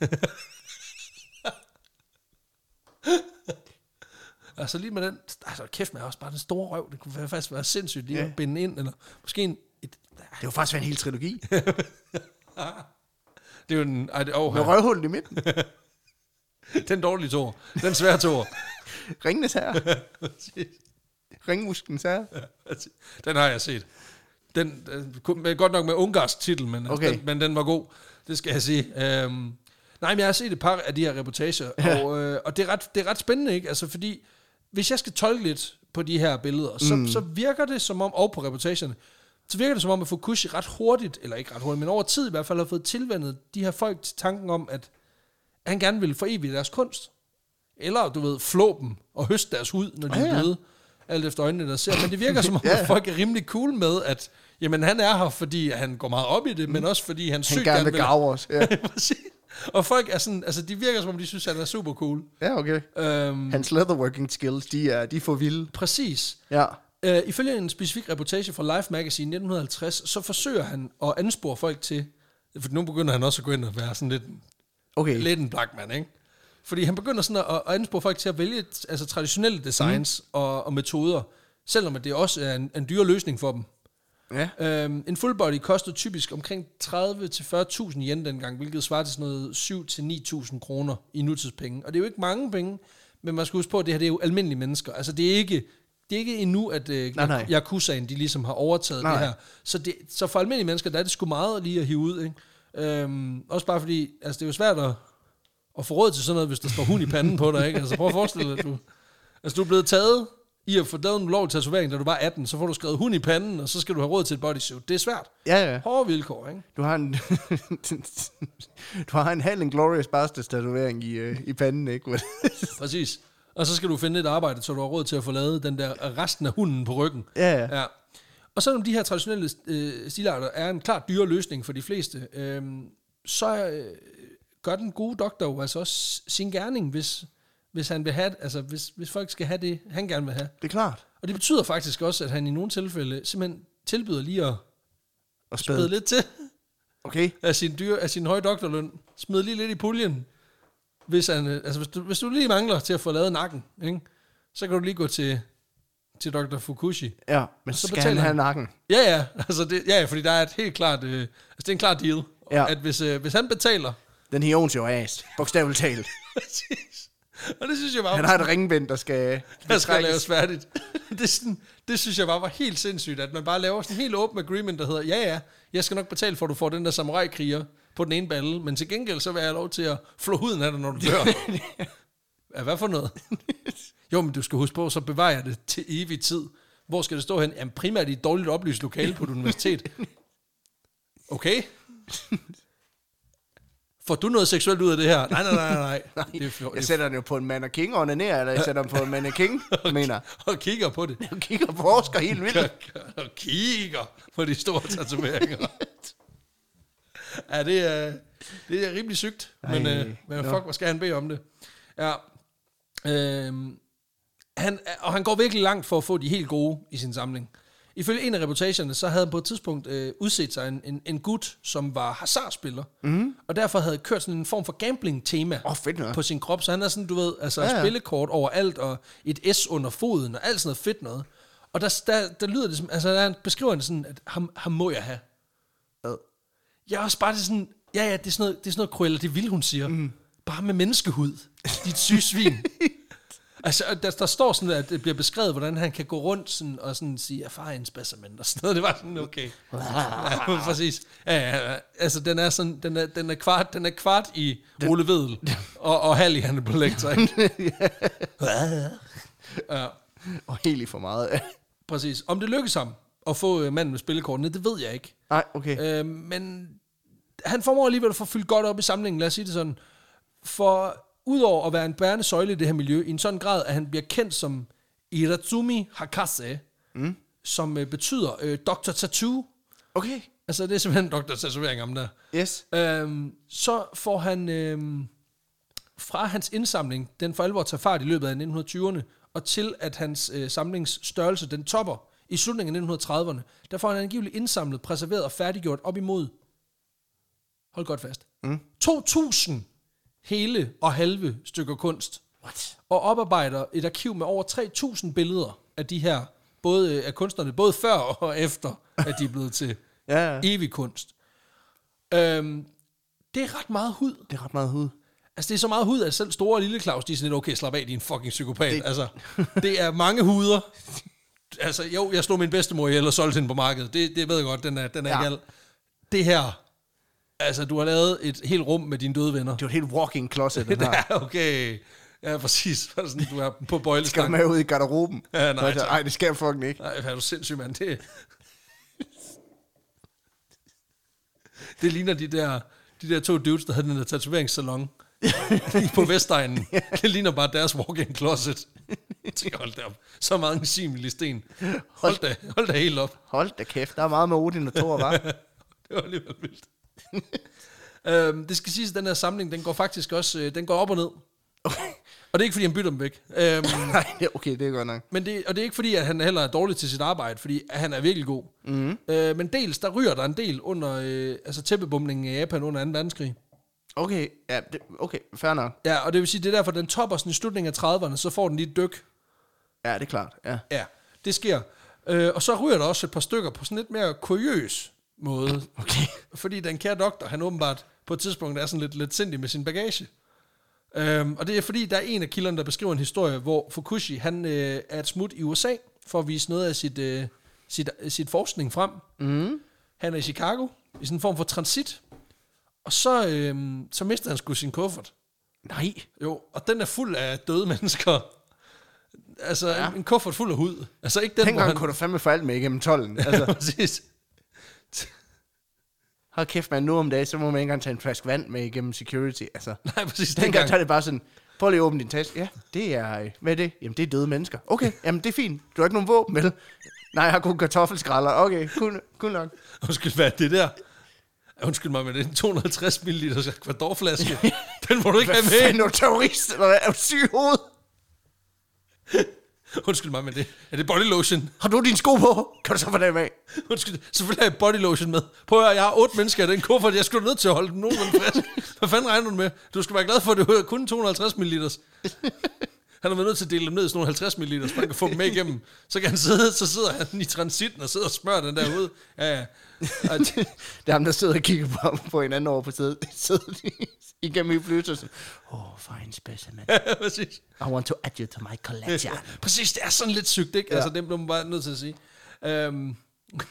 altså lige med den, altså kæft med også bare den store røv, det kunne faktisk være sindssygt lige Ja. at binde ind, eller måske en, et, Det var faktisk være en hel trilogi. det er jo en, ej, det, oh, Med røvhullet i midten. den dårlige tår, den svære tår. Ringenes herre. Ringmusklens herre. Den har jeg set. Den, med, godt nok med ungarsk titel, men. Okay. den, men den var god. Det skal jeg sige. Øhm, nej, men jeg har set et par af de her reportager, ja. og, øh, og det, er ret, det er ret spændende, ikke? Altså, fordi hvis jeg skal tolke lidt på de her billeder, så, mm. så virker det som om, og på reportagerne, så virker det som om, at Fukushi ret hurtigt, eller ikke ret hurtigt, men over tid i hvert fald, har fået tilvendet de her folk til tanken om, at han gerne vil forevige deres kunst. Eller, du ved, flå dem og høste deres hud, når de Ja, er døde. Alt efter øjnene, der ser. Men det virker som om, Ja. at folk er rimelig cool med, at Jamen, han er her, fordi han går meget op i det, men også fordi han, Han sygt gerne vil gave os. Ja. Og folk er sådan, altså de virker som om, de synes, han er super cool. ja okay. Øhm, Hans leatherworking skills, de er, de er for vilde. præcis. Ja. Øh, ifølge en specifik reportage fra Life Magazine 1950, så forsøger han at anspore folk til, for nu begynder han også at gå ind og være sådan lidt, Okay. lidt en black man, ikke? Fordi han begynder sådan at, at anspore folk til at vælge altså, traditionelle designs mm. og, og metoder, selvom at det også er en, en dyre løsning for dem. Ja. Øhm, en full body kostede typisk omkring 30-40.000 yen dengang, hvilket svarer til sådan noget 7-9.000 kroner i nutidspenge. Og det er jo ikke mange penge, men man skal huske på, at det her det er jo almindelige mennesker. Altså det er ikke, det er ikke endnu, at øh, Nej, nej. Yakuzaen, de ligesom har overtaget Nej. det her. Så, det, så for almindelige mennesker, der er det sgu meget lige at hive ud. Ikke? Øhm, også bare fordi, altså det er jo svært at, at få råd til sådan noget, hvis der står hund i panden på dig. Ikke? Altså prøv at forestille dig, at du, altså, du er blevet taget i at få lavet en lovlig tatovering, da du var 18, så får du skrevet hund i panden, og så skal du have råd til et bodysuit. Det er svært. Ja, ja. Hårde vilkår, ikke? Du har en, du har en Halen Glorious Bastards tatovering i, øh, i panden, ikke? Præcis. Og så skal du finde et arbejde, så du har råd til at få lavet den der resten af hunden på ryggen. ja, ja. Ja. Og selvom de her traditionelle øh, stilarter er en klart dyre løsning for de fleste, øh, så øh, gør den gode doktor jo altså også sin gerning, hvis, hvis han vil have, altså hvis, hvis folk skal have det, han gerne vil have. Det er klart. Og det betyder faktisk også, at han i nogle tilfælde simpelthen tilbyder lige at Og spæde spæde. lidt til Okay. af sin, dyr, af sin høje doktorløn. Smid lige lidt i puljen. Hvis, han, øh, altså hvis, du, hvis du lige mangler til at få lavet nakken, ikke? så kan du lige gå til, til Dr. Fukushi. Ja, men så skal betaler han have nakken. Ja, ja, altså det, ja, ja, fordi der er et helt klart, øh, altså det er en klar deal, Ja. at hvis, øh, hvis han betaler, Den her owns your ass. Bogstaveligt talt. præcis, og det synes jeg bare, Han har et ringbind, der skal... der skal laves færdigt. det, sådan, det synes jeg bare var helt sindssygt, at man bare laver sådan en helt åben agreement, der hedder, ja ja, jeg skal nok betale for, at du får den der samurai-kriger på den ene balle, men til gengæld så vil jeg have lov til at flå huden af dig, når du dør. ja, hvad for noget? jo, men du skal huske på, så bevarer jeg det til evig tid. Hvor skal det stå hen? Jamen primært i et dårligt oplyst lokale på et universitet. Okay. Får du noget seksuelt ud af det her? Nej, nej, nej, nej. nej. Det er, for, Jeg sætter den jo på en mannequin og onanerer, eller jeg sætter den på en mannequin, mener. og kigger på det. Jeg kigger på Oscar helt vildt. og kigger på de store tatoveringer. ja, det er, det er rimelig sygt. Men, Ej, øh, men fuck, hvad skal han bede om det? Ja. Øhm, han, og han går virkelig langt for at få de helt gode i sin samling. Ifølge en af reportagerne, så havde han på et tidspunkt øh, udset sig en, en, en gut, som var hasardspiller, mm. og derfor havde kørt sådan en form for gambling-tema oh, fedt noget. på sin krop, så han er sådan, du ved, altså Ja, ja, spillekort overalt, og et S under foden, og alt sådan noget fedt noget. Og der, der, der lyder det som, altså der beskriver han sådan, at ham, ham må jeg have. Ad. Jeg er også bare det sådan, ja ja, det er sådan noget, det er sådan noget Cruella, det vil hun siger. Mm. Bare med menneskehud. Dit syge svin. altså, der, der står sådan, at det bliver beskrevet, hvordan han kan gå rundt sådan, og sådan sige, erfare en specimen og sådan noget. Det var sådan, okay. ja, præcis. Ja, ja, ja. Altså, den er sådan, den er, den er kvart, den er kvart i Ole Vedel, og, og halv i Hannibal Lecter, ikke? ja. Og helt i for meget. Præcis. Om det lykkes ham at få øh, manden med spillekortene, det ved jeg ikke. Nej, okay. Øh, men han formår alligevel at få fyldt godt op i samlingen, lad os sige det sådan. For udover at være en bærende søjle i det her miljø, i en sådan grad, at han bliver kendt som Iratsumi Hakase, mm. som øh, betyder øh, Dr. Tattoo. Okay. Altså det er simpelthen Dr. Tatovering om der. Yes. Øhm, så får han øhm, fra hans indsamling, den for alvor tager fart i løbet af 1920'erne, og til at hans øh, samlingsstørrelse, den topper i slutningen af 1930'erne, der får han angiveligt indsamlet, preserveret og færdiggjort op imod, hold godt fast, Mm. 2.000 hele og halve stykker kunst, What? og oparbejder et arkiv med over 3.000 billeder af de her, både øh, af kunstnerne, både før og efter, at de er blevet til Ja, ja. evig kunst. Øhm, det er ret meget hud. Det er ret meget hud. Altså, det er så meget hud, at selv store og lille Claus, de er sådan lidt, okay, slap af, din fucking psykopat. Det-. Altså, det er mange huder. Altså, jo, jeg slog min bedstemor ihjel og solgte hende på markedet. Det, det ved jeg godt, den er, den er ja. gal. Det her, altså, du har lavet et helt rum med dine døde venner. Det er jo et helt walking closet, den her. er okay. Ja, præcis. Sådan, du er på Skal bøjlestang. med ud i garderoben? Ja, nej, Så-. Ej, det skal jeg fucking ikke. Nej, er du sindssyg, mand. Det, det ligner de der, de der to dudes, der havde den der tatoveringssalon på Vestegnen. Det ligner bare deres walk-in closet. hold da op. Så meget enzim i sten. Hold da, hold da helt op. Hold da kæft, der er meget med Odin og Thor, var. Det var alligevel vildt. øhm, det skal siges, at den her samling, den går faktisk også, øh, den går op og ned. Okay. Og det er ikke, fordi han bytter dem væk. Øhm, Nej, okay, det er godt nok. men det, og det er ikke fordi, at han heller er dårlig til sit arbejde, fordi at han er virkelig god. Mm. Øh, men dels, der ryger der en del under øh, altså tæppebomningen i Japan under 2. verdenskrig. Okay, ja, det, okay, fair nok. Ja, og det vil sige, det er derfor, den topper sådan i slutningen af 30'erne, så får den lige et dyk. Ja, det er klart, ja. Ja, det sker. Øh, og så ryger der også et par stykker på sådan lidt mere kuriøs måde. Okay. Fordi den kære doktor, han åbenbart på et tidspunkt er sådan lidt, lidt sindig med sin bagage. Øhm, og det er fordi, der er en af kilderne, der beskriver en historie, hvor Fukushi, han øh, er et smut i USA, for at vise noget af sit, øh, sit, sit forskning frem. Mm. Han er i Chicago, i sådan en form for transit. Og så, øh, så mister han sgu sin kuffert. Nej. Jo, og den er fuld af døde mennesker. Altså, Ja. ja. en kuffert fuld af hud. Altså ikke den, Dengang hvor han... kunne du fandme få alt med igennem tollen. Altså, Præcis. Hold kæft, man, nu om dagen, så må man ikke engang tage en flaske vand med igennem security. Altså, Nej, præcis. dengang, Dengang. der er det bare sådan, prøv lige at åbne din taske. Ja, det er, øh, hvad er det? Jamen, det er døde mennesker. Okay, jamen, det er fint. Du har ikke nogen våben, vel? Nej, jeg har kun kartoffelskralder. Okay, kun, kun nok. Undskyld, hvad er det der? Undskyld mig, men det er en 250 ml kvadorflaske. Den må du ikke Hvad have med. fanden er du terrorist? Eller hvad? Er du syg i hovedet? Undskyld mig, men det, er det body lotion? Har du dine sko på? Kan du så få dem af? Undskyld, selvfølgelig har jeg body lotion med. Prøv at høre, jeg har otte mennesker i den kuffert. Jeg skulle nødt til at holde den nogenlunde frisk. Hvad fanden regner du med? Du skal være glad for, at det var kun 250 ml. Han har været nødt til at dele dem ned i sådan nogle 50 ml, så man kan få dem med igennem. Så kan han sidde, så sidder han i transitten og sidder og smører den der ud. Ja, ja. Det- Det er ham, der sidder og kigger på, ham på hinanden over på sædet. Igennem i Bluetooth. Oh, fine specimen. Ja, præcis. I want to add you to my collection. Præcis, det er sådan lidt sygt, ikke? Ja. Altså, det bliver man bare nødt til at sige. Øhm,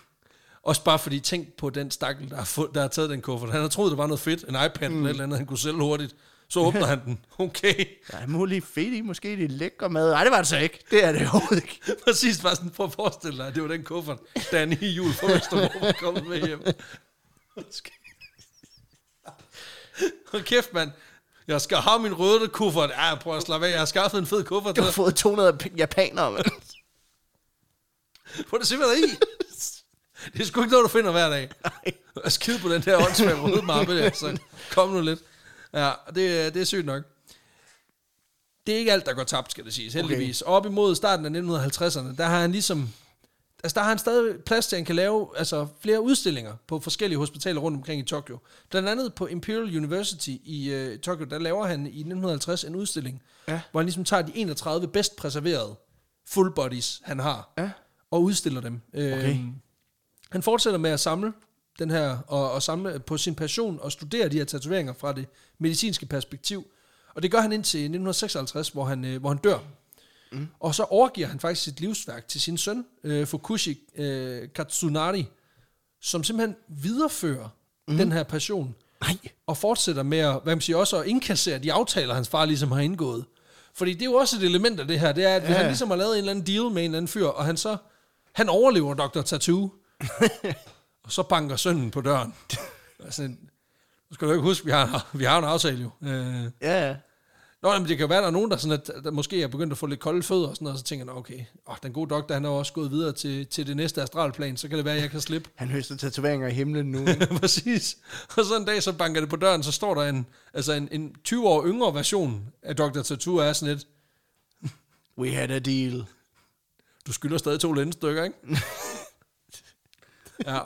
også bare fordi, tænk på den stakkel, der har, fået, der har taget den kuffert. Han har troet, det var noget fedt, en iPad mm. eller et eller andet, han kunne sælge hurtigt. Så åbner han den. Okay. Der er muligt fedt i, måske det er lækker mad. Nej, det var det så ikke. Det er det overhovedet ikke. Præcis, bare sådan, prøv at forestille dig, det var den kuffert, Danny i jul fra Vesterbro var kommet med hjem. Hold kæft, mand. Jeg skal have min røde kuffert. Ja, prøv at slappe af. Jeg har skaffet en fed kuffert. Du har fået 200 p- japanere, mand. Prøv at se, hvad der er i. Det er sgu ikke noget, du finder hver dag. Nej. Og skide på den der åndssvage rødmappe der, så kom nu lidt. Ja, det, er- det er sygt nok. Det er ikke alt, der går tabt, skal det siges, heldigvis. Okay. Op imod starten af 1950'erne, der har han ligesom... Altså, der har han stadig plads til, at han kan lave altså, flere udstillinger på forskellige hospitaler rundt omkring i Tokyo. Blandt andet på Imperial University i øh, Tokyo, der laver han i 1950 en udstilling, Ja. hvor han ligesom tager de 31 bedst præserverede full bodies, han har, Ja. og udstiller dem. Okay. Øhm, han fortsætter med at samle den her, og, og samle på sin passion og studere de her tatoveringer fra det medicinske perspektiv. Og det gør han indtil 1956, hvor han, øh, hvor han dør. Mm. Og så overgiver han faktisk sit livsværk til sin søn, øh, Fukushi øh, Katsunari, som simpelthen viderefører mm. den her passion, Nej. og fortsætter med at, hvad man siger, også at indkassere de aftaler, hans far ligesom har indgået. Fordi det er jo også et element af det her, det er, at ja. Han ligesom har lavet en eller anden deal med en eller anden fyr, og han så, han overlever Dr. Tattoo, og så banker sønnen på døren. altså, nu skal du ikke huske, vi har, vi har en aftale jo. Øh, Ja, ja. Nå, men det kan være, at der er nogen, der, sådan, at, der måske er begyndt at få lidt kolde fødder, og, sådan noget, og så tænker jeg, okay, åh, den gode doktor, han er jo også gået videre til, til det næste astralplan, så kan det være, at jeg kan slippe. Han høster tatoveringer i himlen nu. Præcis. Og så en dag, så banker det på døren, så står der en, altså en, en 20 år yngre version af Dr. Tattoo, er sådan lidt, We had a deal. du skylder stadig to lændestykker, ikke? ja.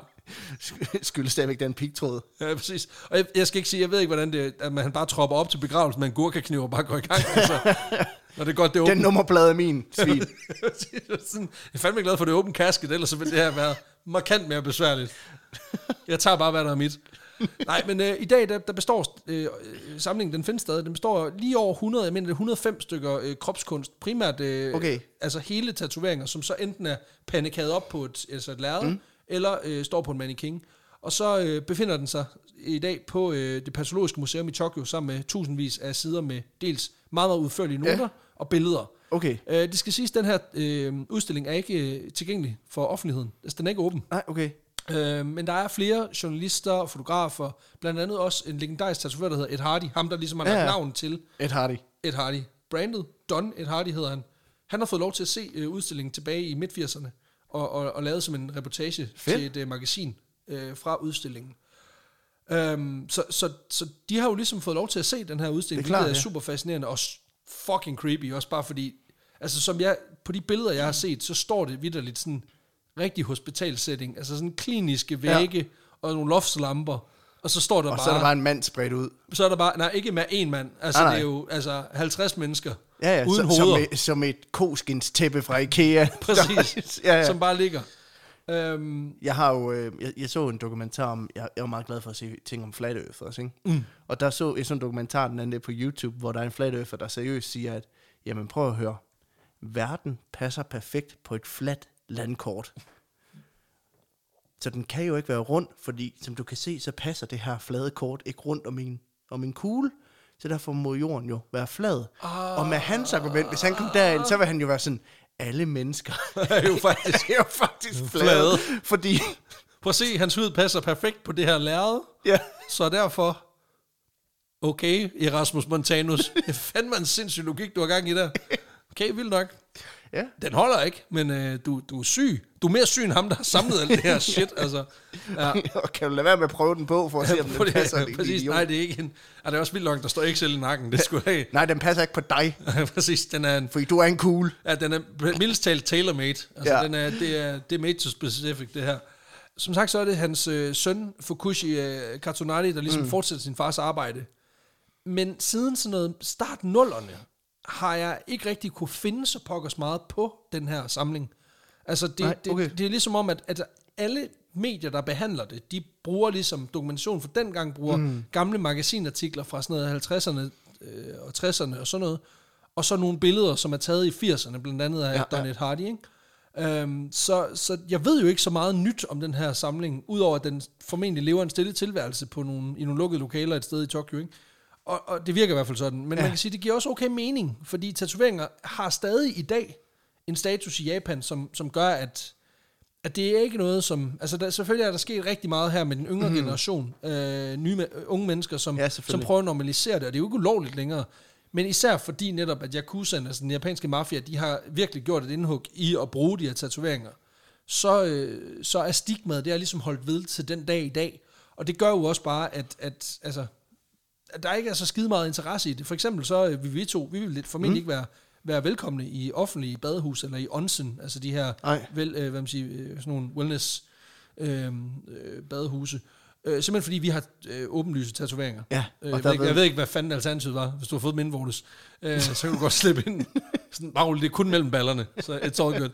Skyldes stadigvæk den pigtråd. Ja, præcis. Og jeg, jeg skal ikke sige, jeg ved ikke, hvordan det at man bare tropper op til begravelsen med en gurkakniv og bare går i gang. Altså, når det er godt, det er Den åbent. nummerplade er min, svin. Jeg er fandme glad for, det er åben kasket, ellers så ville det her være markant mere besværligt. Jeg tager bare, hvad der er mit. Nej, men øh, i dag, der, der består øh, samlingen, den findes stadig, den består lige over 100, jeg mener det er 105 stykker øh, kropskunst, primært øh, Okay. altså hele tatoveringer, som så enten er pandekade op på et, altså et lærred, mm. Eller øh, står på en mannequin. Og så øh, befinder den sig i dag på øh, det patologiske museum i Tokyo, sammen med tusindvis af sider med dels meget, meget udførlige noter Ja. og billeder. Okay. Øh, det skal siges, at den her øh, udstilling er ikke øh, tilgængelig for offentligheden. Altså, den er ikke åben. Nej, okay. Øh, men der er flere journalister og fotografer, blandt andet også en legendarisk tatovør, der hedder Ed Hardy. Ham, der ligesom har Ja, ja. navn til Ed Hardy. Ed Hardy. Brandet, Don Ed Hardy hedder han. Han har fået lov til at se øh, udstillingen tilbage i midt-80'erne, og, og, og lavet som en reportage Fedt. til et øh, magasin øh, fra udstillingen. Um, så, så, så de har jo ligesom fået lov til at se den her udstilling, Det er klart, hvilket er ja. super fascinerende og fucking creepy, også bare fordi, altså som jeg, på de billeder, jeg har set, så står det vidderligt sådan rigtig hospitalsetting, altså sådan kliniske vægge ja. og nogle loftslamper, og så står der Og bare, så er der bare en mand spredt ud. så er der bare, nej, ikke med én mand, altså Nej, det er nej. jo altså 50 mennesker, Ja, ja, uden som, hoveder, som, et, som et koskins tæppe fra Ikea. præcis, ja, ja. som bare ligger. Um, Jeg har jo, øh, jeg, jeg så en dokumentar om, jeg, jeg var meget glad for at se ting om flat earth også, ikke? Mm. Og der så jeg sådan en dokumentar, den anden dag på YouTube, hvor der er en flat earther, der seriøst siger, at, jamen prøv at høre, verden passer perfekt på et fladt landkort. Så den kan jo ikke være rund, fordi som du kan se, så passer det her flade kort ikke rundt om en, om en kugle. Så derfor må jorden jo være flad. Ah. Og med hans argument, hvis han kom derind, så vil han jo være sådan, alle mennesker er jo faktisk, er jo faktisk flade. Flade. Fordi, prøv at se, hans hud passer perfekt på det her lærred, ja, Så derfor, okay, Erasmus Montanus, det fandme en sindssyg logik, du har gang i der. Okay, vildt nok. ja. Den holder ikke, men øh, du, du er syg. Du er mere syg end ham, der har samlet alt det her shit. Altså, ja. Kan du lade være med at prøve den på, for at se, om den det, passer? din præcis, nej, det er ikke en... Er det er også vildt nok, der står Excel i nakken. Det skulle have. Nej, den passer ikke på dig, præcis, den er, en, fordi du er en cool. ja, den er mildest talt tailor-made. Altså, Ja. ja. den er, det, er, det er made to specific, det her. Som sagt, så er det hans øh, søn, Fukushi øh, Katunari, der ligesom mm. fortsætter sin fars arbejde. Men siden sådan noget start nullerne, har jeg ikke rigtig kunne finde så pokkers meget på den her samling. Altså, det, Nej, okay. det, det er ligesom om, at, at alle medier, der behandler det, de bruger ligesom dokumentation for dengang, bruger mm. gamle magasinartikler fra sådan noget 50'erne øh, og 60'erne og sådan noget, og så nogle billeder, som er taget i 80'erne, blandt andet af Ja, ja, Donald Hardy, ikke? Um, så, så jeg ved jo ikke så meget nyt om den her samling, udover at den formentlig lever en stille tilværelse på nogle, i nogle lukkede lokaler et sted i Tokyo, ikke? Og, og det virker i hvert fald sådan. Men ja. man kan sige, det giver også okay mening, fordi tatoveringer har stadig i dag en status i Japan, som, som gør, at, at det er ikke noget, som... Altså, der, selvfølgelig er der sket rigtig meget her med den yngre mm. generation, øh, nye, øh, unge mennesker, som, Ja, som prøver at normalisere det, og det er jo ikke ulovligt længere. Men især fordi netop, at Yakuzaen, altså den japanske mafia, de har virkelig gjort et indhug i at bruge de her tatoveringer, så, øh, så er stigmaet, det er ligesom holdt ved til den dag i dag. Og det gør jo også bare, at, at altså, at der ikke er så skide meget interesse i det. For eksempel så øh, vil vi to, vi vil lidt formentlig mm. ikke være, være velkomne i offentlige badehus eller i onsen, altså de her vel, øh, hvad man siger, øh, sådan nogle wellness øh, øh, badehuse. Øh, simpelthen fordi vi har øh, åbenlyse tatoveringer. Ja, Øh, jeg, ved ikke, jeg ved ikke, hvad fanden alternativet var, hvis du har fået dem indvortes. Øh, så kan du godt slippe ind. Sådan, bare det er kun mellem ballerne, så it's all good.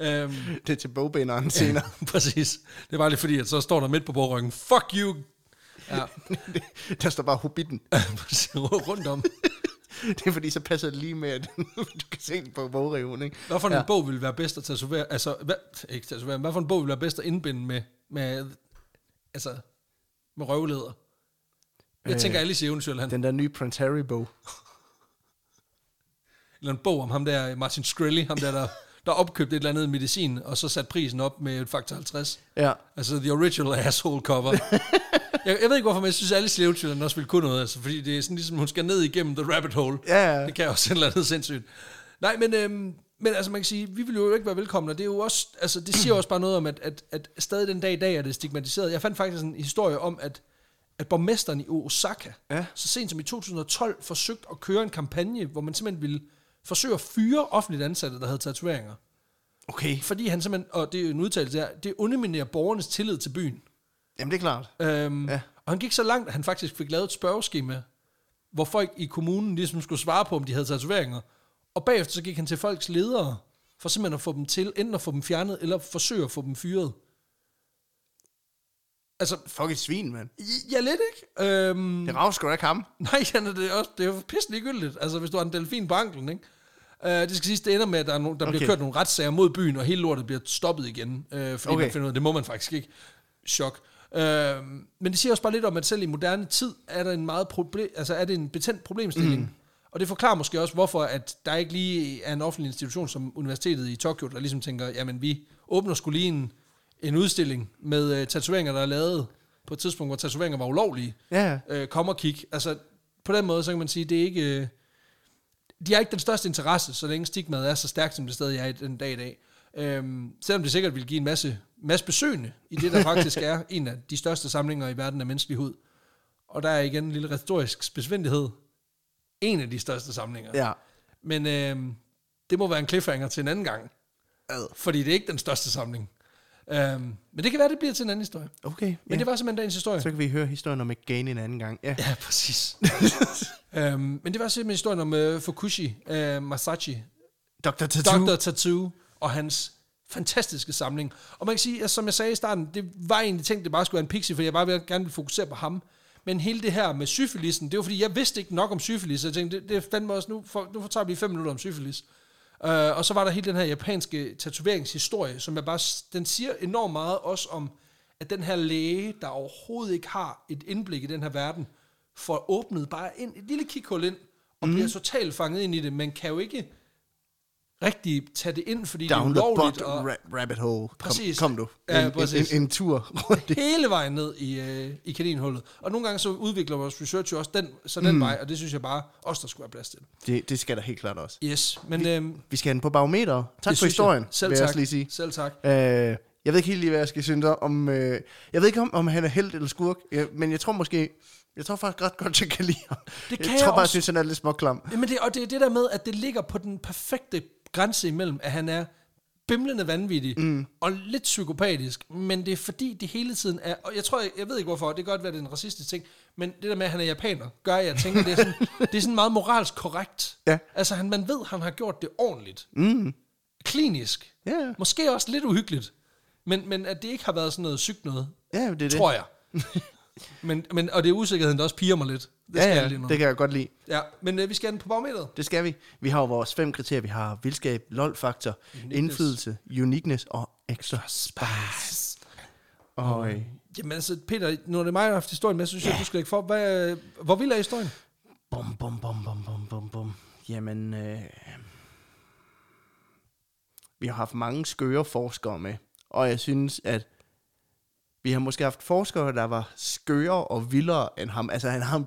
Øhm, Det er til bogbinderen senere. præcis. Det er bare lige fordi, at så står der midt på bordryggen, fuck you! Ja, der står bare præcis, rundt om. Det er fordi, så passer det lige med, at du kan se den på bogreven, ikke? Hvad for en Ja. bog ville være bedst at tatovere, altså, hvad, ikke tatovere, hvad for en bog ville være bedst at indbinde med, med altså, med røvleder? Jeg Øh, tænker Alice i Eventyrland. Den der nye Prince Harry-bog. Eller en bog om ham der, Martin Shkreli, ham der, der, der opkøbte et eller andet medicin, og så satte prisen op med et faktor 50. Ja. Altså, the original asshole cover. Jeg, jeg ved ikke, hvorfor, men jeg synes, Alice i Eventyrland også ville kunne noget, altså, fordi det er sådan ligesom, hun skal ned igennem the rabbit hole. Ja, ja. Det kan også et eller andet sindssygt. Nej, men, øhm, men altså man kan sige, vi vil jo ikke være velkomne, og det er jo også, altså det siger også bare noget om, at, at, at stadig den dag i dag er det stigmatiseret. Jeg fandt faktisk en historie om, at, at borgmesteren i Osaka, Ja. så sent som i 2012, forsøgte at køre en kampagne, hvor man simpelthen ville forsøge at fyre offentligt ansatte, der havde tatoveringer. Okay. Fordi han simpelthen, og det er jo en udtalelse der, det underminerer borgernes tillid til byen. Jamen, det er klart. Øhm, Ja. ja. Og han gik så langt, at han faktisk fik lavet et spørgeskema, hvor folk i kommunen ligesom skulle svare på, om de havde tatoveringer. Og bagefter så gik han til folks ledere, for simpelthen at få dem til, enten at få dem fjernet, eller forsøge at få dem fyret. Altså, Fuck et svin, mand. ja, lidt ikke? Øhm, Det rager sgu da ikke ham. nej, Janne, det er, også, det er jo pisse ligegyldigt. Altså, hvis du har en delfin på anklen, ikke? Uh, det skal siges, det ender med, at der, er nogen, der okay. Bliver kørt nogle retssager mod byen, og hele lortet bliver stoppet igen, uh, fordi. Okay. man finder ud af, det må man faktisk ikke. Chok. Uh, men det siger også bare lidt om, at selv i moderne tid er der en meget problem, altså er det en betændt problemstilling. Mm. Og det forklarer måske også, hvorfor at der ikke lige er en offentlig institution som Universitetet i Tokyo, der ligesom tænker, jamen vi åbner skulle lige en, en udstilling med uh, tatoveringer, der er lavet på et tidspunkt, hvor tatoveringer var ulovlige Ja, øh, kom og kig. Altså, på den måde, så kan man sige, det er ikke... Øh, de har ikke den største interesse, så længe stigmaet er så stærkt, som det stadig er i den dag i dag. Øhm, selvom det sikkert vil give en masse, masse besøgende i det, der faktisk er en af de største samlinger i verden af menneskelig hud. Og der er igen en lille retorisk spidsvindighed. En af de største samlinger. Ja. Men øhm, det må være en cliffhanger til en anden gang. Ad. Fordi det er ikke den største samling. Øhm, men det kan være, det bliver til en anden historie. Okay, Men ja. det var simpelthen dagens historie. så kan vi høre historien om McGain en anden gang. Ja. Ja, præcis. øhm, men det var simpelthen historien om uh, Fukushi uh, Masashi, Dr. Tattoo. Dr. Tattoo og hans fantastiske samling. Og man kan sige, at som jeg sagde i starten, det var egentlig tænkt, det bare skulle være en pixie, for jeg bare gerne ville fokusere på ham. Men hele det her med syfilisen, det var fordi, jeg vidste ikke nok om syfilis, så jeg tænkte, det, det fandt mig også nu, for, nu tager vi fem minutter om syfilis. Uh, og så var der hele den her japanske tatoveringshistorie, som jeg bare, den siger enormt meget også om, at den her læge, der overhovedet ikke har et indblik i den her verden, får åbnet bare ind, et lille kikhul ind, og mm. bliver totalt fanget ind i det, men kan jo ikke rigtig tage det ind, fordi Down det er the ulovligt, butt og ra- rabbit hole. Kom, Præcis. kom du. Ja, en, en, præcis. en, en tur rundt hele vejen ned i, øh, i kaninhullet. Og nogle gange så udvikler vores research jo også den, så den mm. vej, og det synes jeg bare også, der skulle være plads til. Det, det skal der helt klart også. Yes, men øhm, Vi skal have den på barometer. Tak for historien, Jeg. Selv vil tak. jeg også lige sige. Selv tak. Øh, jeg ved ikke helt lige, hvad jeg skal synes om. Øh, jeg ved ikke, om, om han er held eller skurk, ja, men jeg tror måske... Jeg tror faktisk ret godt, jeg kan lide ham. Det kan jeg jeg tror bare, jeg også. synes, han er lidt småklam. Jamen det, og det er det der med, at det ligger på den perfekte grænse imellem, at han er bimlende vanvittig mm. og lidt psykopatisk, men det er fordi, det hele tiden er, og jeg tror, jeg, jeg ved ikke hvorfor, det kan godt være, det er en racistisk ting, men det der med, at han er japaner, gør, at jeg tænker, det er sådan, det er sådan meget moralsk korrekt. Ja. Altså, han, man ved, han har gjort det ordentligt. Mm. Klinisk. Ja, Måske også lidt uhyggeligt. Men, men at det ikke har været sådan noget sygt noget, ja, det er det. tror jeg. men, men, og det er usikkerheden, der også piger mig lidt. Det ja, ja, lige nu. det kan jeg godt lide. Ja, men øh, vi skal den på bagmeteret. Det skal vi. Vi har jo vores fem kriterier. Vi har vildskab, lol-faktor, indflydelse, uniqueness og extra spice. Og øh, Jamen altså, Peter, nu er det mig, der har haft historien med, så synes jeg, du skal ikke for. Hvad, øh, hvor vild er historien? bum, bum, bum, bum, bum, bum, bum. Jamen, øh, vi har haft mange skøre forskere med, og jeg synes, at vi har måske haft forskere, der var skøre og vildere end ham. Altså, han har en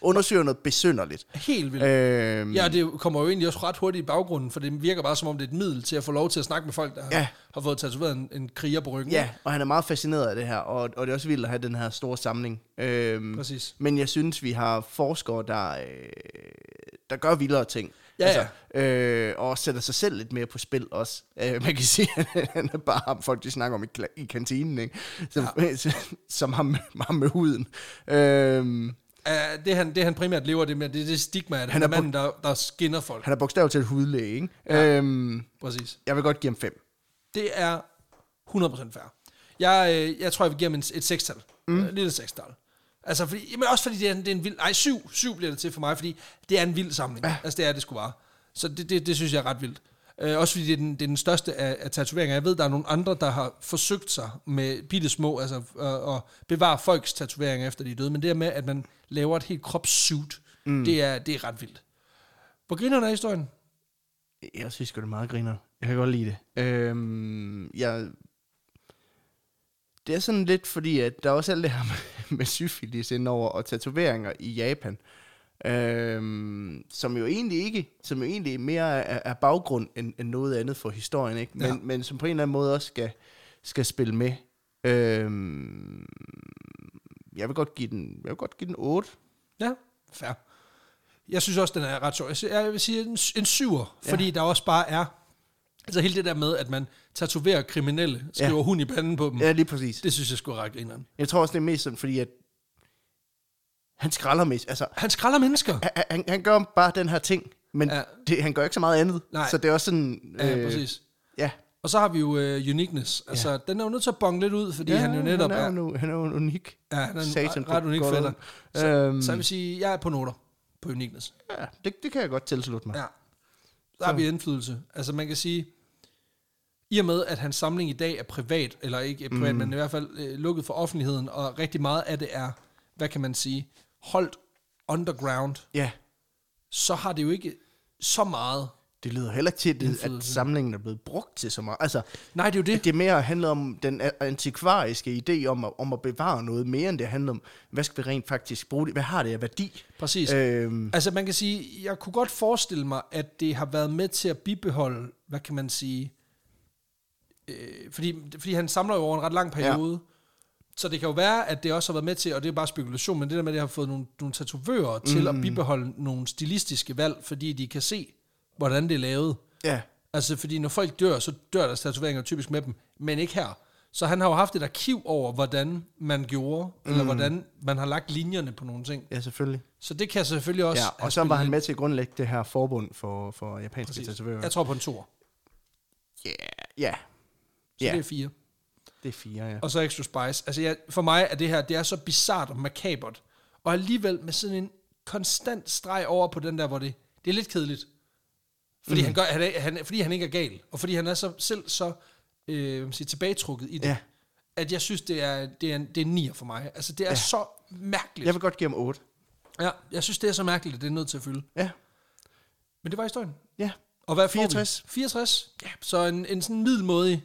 undersøger noget besynderligt. Helt vildt. Øh, Ja, det kommer jo egentlig også ret hurtigt i baggrunden, for det virker bare som om, det er et middel til at få lov til at snakke med folk, der Ja. har, har fået tatoveret en, en kriger på ryggen. Ja, og han er meget fascineret af det her, og, og det er også vildt at have den her store samling. Øhm, Præcis. Men jeg synes, vi har forskere, der, øh, der gør vildere ting. Ja, øh, og sætter sig selv lidt mere på spil også. Øh, man kan sige, at han er bare ham, folk de snakker om i, i kantinen, ikke? Som, ja. som ham, med- ham med huden. Øhm, Uh, det, han, det han primært lever det med, det er det stigma, at han, er er manden, der, der skinner folk. han er bogstaveligt talt hudlæge, ikke? Ja. Øhm, Præcis. jeg vil godt give ham fem. Det er 100% fair. Jeg, øh, jeg tror, jeg vil give ham en, et sekstal. Mm. Et lille sekstal. Altså, fordi, jamen også fordi det er, en- det er en vild... Nej, syv, syv bliver det til for mig, fordi det er en vild samling. Ja. Altså, det er det sgu bare. Så det, det, det synes jeg er ret vildt. Øh, også fordi det er, den, det er den største af, af tatoveringer. Jeg ved, der er nogle andre, der har forsøgt sig med bitte små, altså øh, at bevare folks tatoveringer efter de er døde, men det her med, at man laver et helt kropssuit, mm. det, er, det er ret vildt. Hvor griner er historien? Jeg synes det er meget griner. Jeg kan godt lide det. Øhm, jeg, det er sådan lidt fordi, at der er også alt det her med, med syfilis indover og tatoveringer i Japan. Øhm, som jo egentlig ikke, som jo egentlig mere er, er baggrund end, end noget andet for historien, ikke? Men, Ja. men som på en eller anden måde også skal, skal spille med. Øhm, jeg vil godt give den, jeg vil godt give den 8. Ja, fair. Jeg synes også, den er ret sjov. Jeg vil sige en, en syver, Ja. fordi der også bare er... Altså hele det der med, at man tatoverer kriminelle, skriver Ja. hund i panden på dem, Ja, lige præcis. det synes jeg skulle ret grineren. Jeg tror også, det er mest sådan, fordi at han skralder mest. Altså, Han skralder mennesker. han, han, han gør bare den her ting, men Ja. det, han gør ikke så meget andet. Nej. Så det er også sådan... Ja, præcis. Ja. Og så har vi jo uh, uniqueness. Altså, ja. den er jo nødt til at bonge lidt ud, fordi ja, han jo netop han er, nu, han er jo unik. ja, han er en Satan ret, ret unik fætter. Så, Øhm. så jeg vil sige, jeg er på noter på uniqueness. Ja, det, det kan jeg godt tilslutte mig. Ja. Der har vi indflydelse. Altså man kan sige, i og med, at hans samling i dag er privat, eller ikke privat, mm. men i hvert fald øh, lukket for offentligheden, og rigtig meget af det er, hvad kan man sige, holdt underground, Ja, så har det jo ikke så meget det lyder heller ikke til, at, at samlingen er blevet brugt til så meget. Altså, Nej, det er jo det. det er mere handler om den antikvariske idé om at, om at bevare noget, mere end det handler om, hvad skal vi rent faktisk bruge det? Hvad har det af værdi? Præcis. Øhm, Altså man kan sige, jeg kunne godt forestille mig, at det har været med til at bibeholde, hvad kan man sige, øh, fordi, fordi han samler jo over en ret lang periode, ja. så det kan jo være, at det også har været med til, og det er bare spekulation, men det der med, at det har fået nogle, nogle tatovører til at bibeholde nogle stilistiske valg, fordi de kan se, hvordan det er lavet. ja, Altså fordi når folk dør, så dør deres tatoveringer typisk med dem, men ikke her. Så han har jo haft et arkiv over, hvordan man gjorde, mm. eller hvordan man har lagt linjerne på nogle ting. ja, selvfølgelig. Så det kan selvfølgelig også... Ja, og så var han med til at grundlægge det her forbund for, for japanske Præcis. tatovører. Jeg tror på en tor. Ja, ja, Så Ja. det er fire. det er fire, ja. Og så Extra Spice. Altså jeg, for mig er det her, det er så bizart og makabert. Og alligevel med sådan en konstant streg over på den der, hvor det, det er lidt kedeligt. Fordi, mm. han, gør, han, er, han, fordi han ikke er gal. Og fordi han er så, selv så øh, siger, tilbagetrukket i det. Ja. At jeg synes, det er, det er, en, det er en nier for mig. Altså det er ja. så mærkeligt. Jeg vil godt give ham 8. Ja, jeg synes, det er så mærkeligt, at det er nødt til at fylde. Ja, Men det var historien. ja. Og hvad får 64. vi? 64. Ja, så en, en sådan middelmådig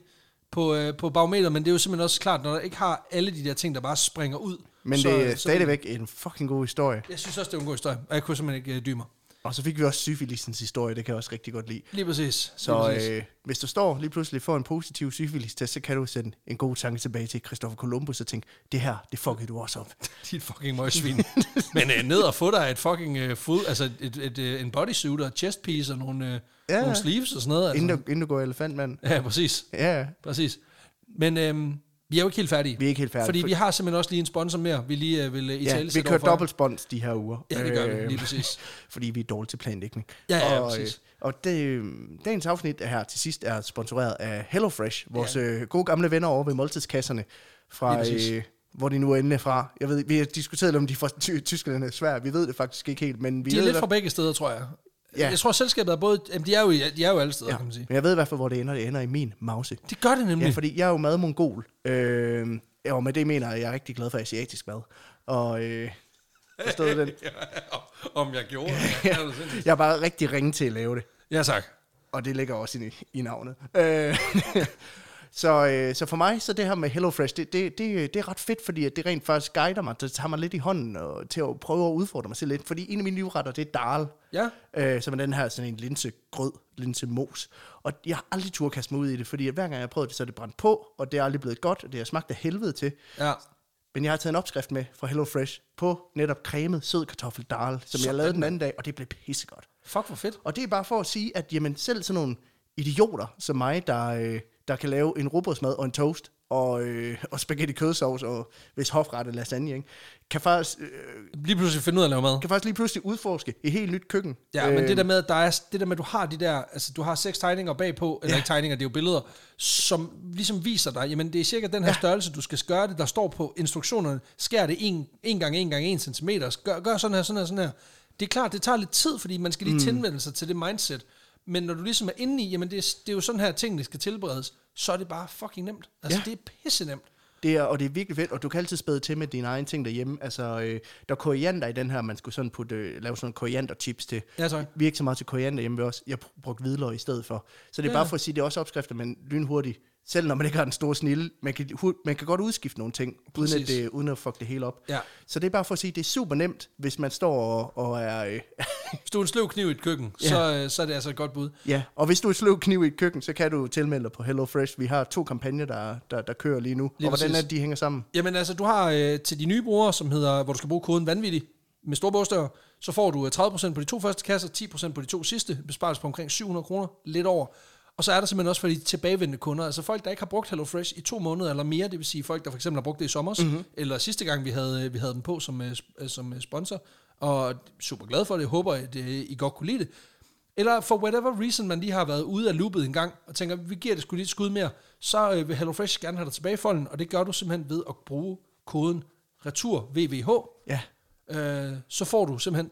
på, øh, på barometer, men det er jo simpelthen også klart, når der ikke har alle de der ting, der bare springer ud. Men så, det er så- stadigvæk en fucking god historie. Jeg synes også, det er en god historie, og jeg kunne simpelthen ikke øh, dybe mig. Og så fik vi også syfilisens historie, det kan jeg også rigtig godt lide. Lige præcis. Så lige præcis. øh, hvis du står lige pludselig for en positiv syfilis-test, så kan du sende en god tanke tilbage til Christopher Columbus og tænke, det her, det fuckede du også op. Dit fucking møgsvin. men øh, ned og få dig et fucking øh, fod, altså et, et, et, en bodysuit og et chest piece og nogle, øh, Ja, nogle sleeves og sådan noget. Altså. Inden du, inden du går elefantmand. Ja, præcis. Ja, ja. præcis. Men øh, vi er jo ikke helt færdige. vi er ikke helt færdige. Fordi vi har simpelthen også lige en sponsor mere, vi lige øh, vil øh, i ja, tale vi kører dobbeltspons de her uger. Ja, det gør vi, Øh, lige præcis. Fordi vi er dårlige til planlægning. Ja, ja, og, præcis. og det, øh, dagens afsnit er her til sidst er sponsoreret af HelloFresh, vores Ja. øh, gode gamle venner over ved måltidskasserne, fra, øh, hvor de nu er inde fra. Jeg ved, vi har diskuteret, om de fra ty- Tyskland er svært. Vi ved det faktisk ikke helt, men vi De er lidt fra begge steder, tror jeg. Ja. Ja. Jeg tror, selskabet er både... Jamen, de er jo, de er jo alle steder, ja. Ja, kan man sige. men jeg ved i hvert fald, hvor det ender. Det ender i min mause. Det gør det nemlig. Ja, fordi jeg er jo madmongol. Øh, og med det mener jeg, at jeg er rigtig glad for asiatisk mad. Og øh, forstod den? Om jeg gjorde det. Du sindssyg? Jeg er bare rigtig ringe til at lave det. ja, tak. Og det ligger også i, i navnet. Øh, så, øh, så for mig, så det her med HelloFresh, det, det, det, det er ret fedt, fordi det rent faktisk guider mig. Det tager mig lidt i hånden og, til at prøve at udfordre mig selv lidt. Fordi en af mine livretter, det er dal. Ja. Øh, som er den her sådan en linsegrød, linsemos. Og jeg har aldrig tur kaste mig ud i det, fordi hver gang jeg har prøvet det, så er det brændt på, og det er aldrig blevet godt, og det har smagt af helvede til. Ja. Men jeg har taget en opskrift med fra HelloFresh på netop cremet sød kartoffel dal, som Sådan, jeg lavede den anden dag, og det blev pissegodt. Fuck, hvor fedt. Og det er bare for at sige, at jamen, selv sådan nogle idioter som mig, der, øh, der kan lave en rugbrødsmad og en toast, og, øh, og spaghetti kødsovs, og hvis hofrette lasagne, ikke? Kan, faktisk, øh, Lige pludselig finde ud af at lave mad. kan faktisk lige pludselig udforske et helt nyt køkken. Ja, men det der med, at der er, det der med, at du har de der, altså du har seks tegninger bagpå, eller Ja. ikke tegninger, det er jo billeder, som ligesom viser dig, jamen det er cirka den her ja. størrelse, du skal skøre det, der står på instruktionerne, skær det 1 gange 1 gange 1 cm, gør, gør sådan her, sådan her, sådan her. Det er klart, det tager lidt tid, fordi man skal lige mm. tilmelde sig til det mindset, men når du ligesom er inde i, jamen det er, det er jo sådan her, tingene skal tilberedes, så er det bare fucking nemt. Altså Ja. det er pisse nemt. Det er, og det er virkelig fedt, og du kan altid spæde til med dine egne ting derhjemme. Altså, øh, der er koriander i den her, man skulle sådan putte, øh, lave sådan koriander chips til. Ja, tak. Vi er ikke så meget til koriander hjemme ved os. Jeg har brugt hvidløg i stedet for. Så det er ja. bare for at sige, det er også opskrifter, men lynhurtigt. Selv når man ikke har den store snille, man kan, man kan godt udskifte nogle ting, uden at, det, uden at fuck det hele op. Ja. Så det er bare for at sige, det er super nemt, hvis man står og, og er... Øh, Hvis du er en sløv kniv i et køkken, Ja. så, øh, så er det altså et godt bud. ja, og hvis du er sløv kniv i et køkken, så kan du tilmelde dig på HelloFresh. Vi har to kampagner, der, der, der kører lige nu. Lige og hvordan er det, de hænger sammen? Jamen altså, du har øh, til de nye brugere, som hedder, hvor du skal bruge koden vanvittig med store bogstaver, så får du øh, 30% på de to første kasser, 10% på de to sidste, besparelse på omkring 700 kroner, lidt over. Og så er der simpelthen også for de tilbagevendende kunder, altså folk, der ikke har brugt HelloFresh i to måneder eller mere, det vil sige folk, der for eksempel har brugt det i sommer, mm-hmm. eller sidste gang, vi havde, vi havde dem på som, øh, øh, som øh, sponsor, og super glad for det, håber, at I godt kunne lide det. Eller for whatever reason, man lige har været ude af loopet en gang, og tænker, vi giver det sgu lige et skud mere, så vil HelloFresh gerne have dig tilbage i folden, og det gør du simpelthen ved at bruge koden retur VVH. Ja, Øh, så får du simpelthen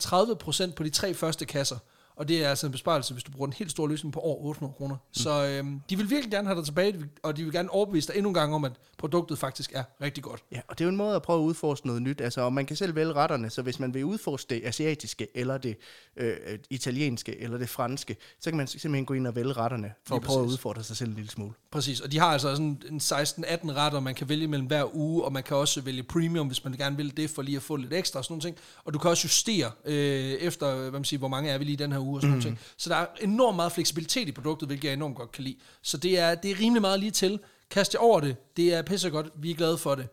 30% på de tre første kasser. Og det er altså en besparelse, hvis du bruger en helt stor løsning på over 800 kroner. Mm. Så øhm, de vil virkelig gerne have dig tilbage, og de vil gerne overbevise dig endnu en gang om, at produktet faktisk er rigtig godt. Ja, og det er jo en måde at prøve at udforske noget nyt. Altså, og man kan selv vælge retterne, så hvis man vil udforske det asiatiske, eller det øh, italienske, eller det franske, så kan man simpelthen gå ind og vælge retterne, for Lige at prøve præcis. at udfordre sig selv en lille smule. Præcis, og de har altså sådan en 16-18 retter, man kan vælge mellem hver uge, og man kan også vælge premium, hvis man gerne vil det, for lige at få lidt ekstra og sådan nogle ting. Og du kan også justere øh, efter, hvad man siger, hvor mange er vi lige i den her uge og sådan mm. nogle ting. Så der er enormt meget fleksibilitet i produktet, hvilket jeg enormt godt kan lide. Så det er, det er rimelig meget lige til. Kast jer over det. Det er pissegodt. Vi er glade for det.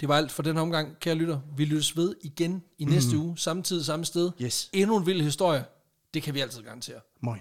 Det var alt for den her omgang, kære lytter. Vi lyttes ved igen i næste uge, samme tid, samme sted. Yes. Endnu en vild historie. Det kan vi altid garantere. Moin.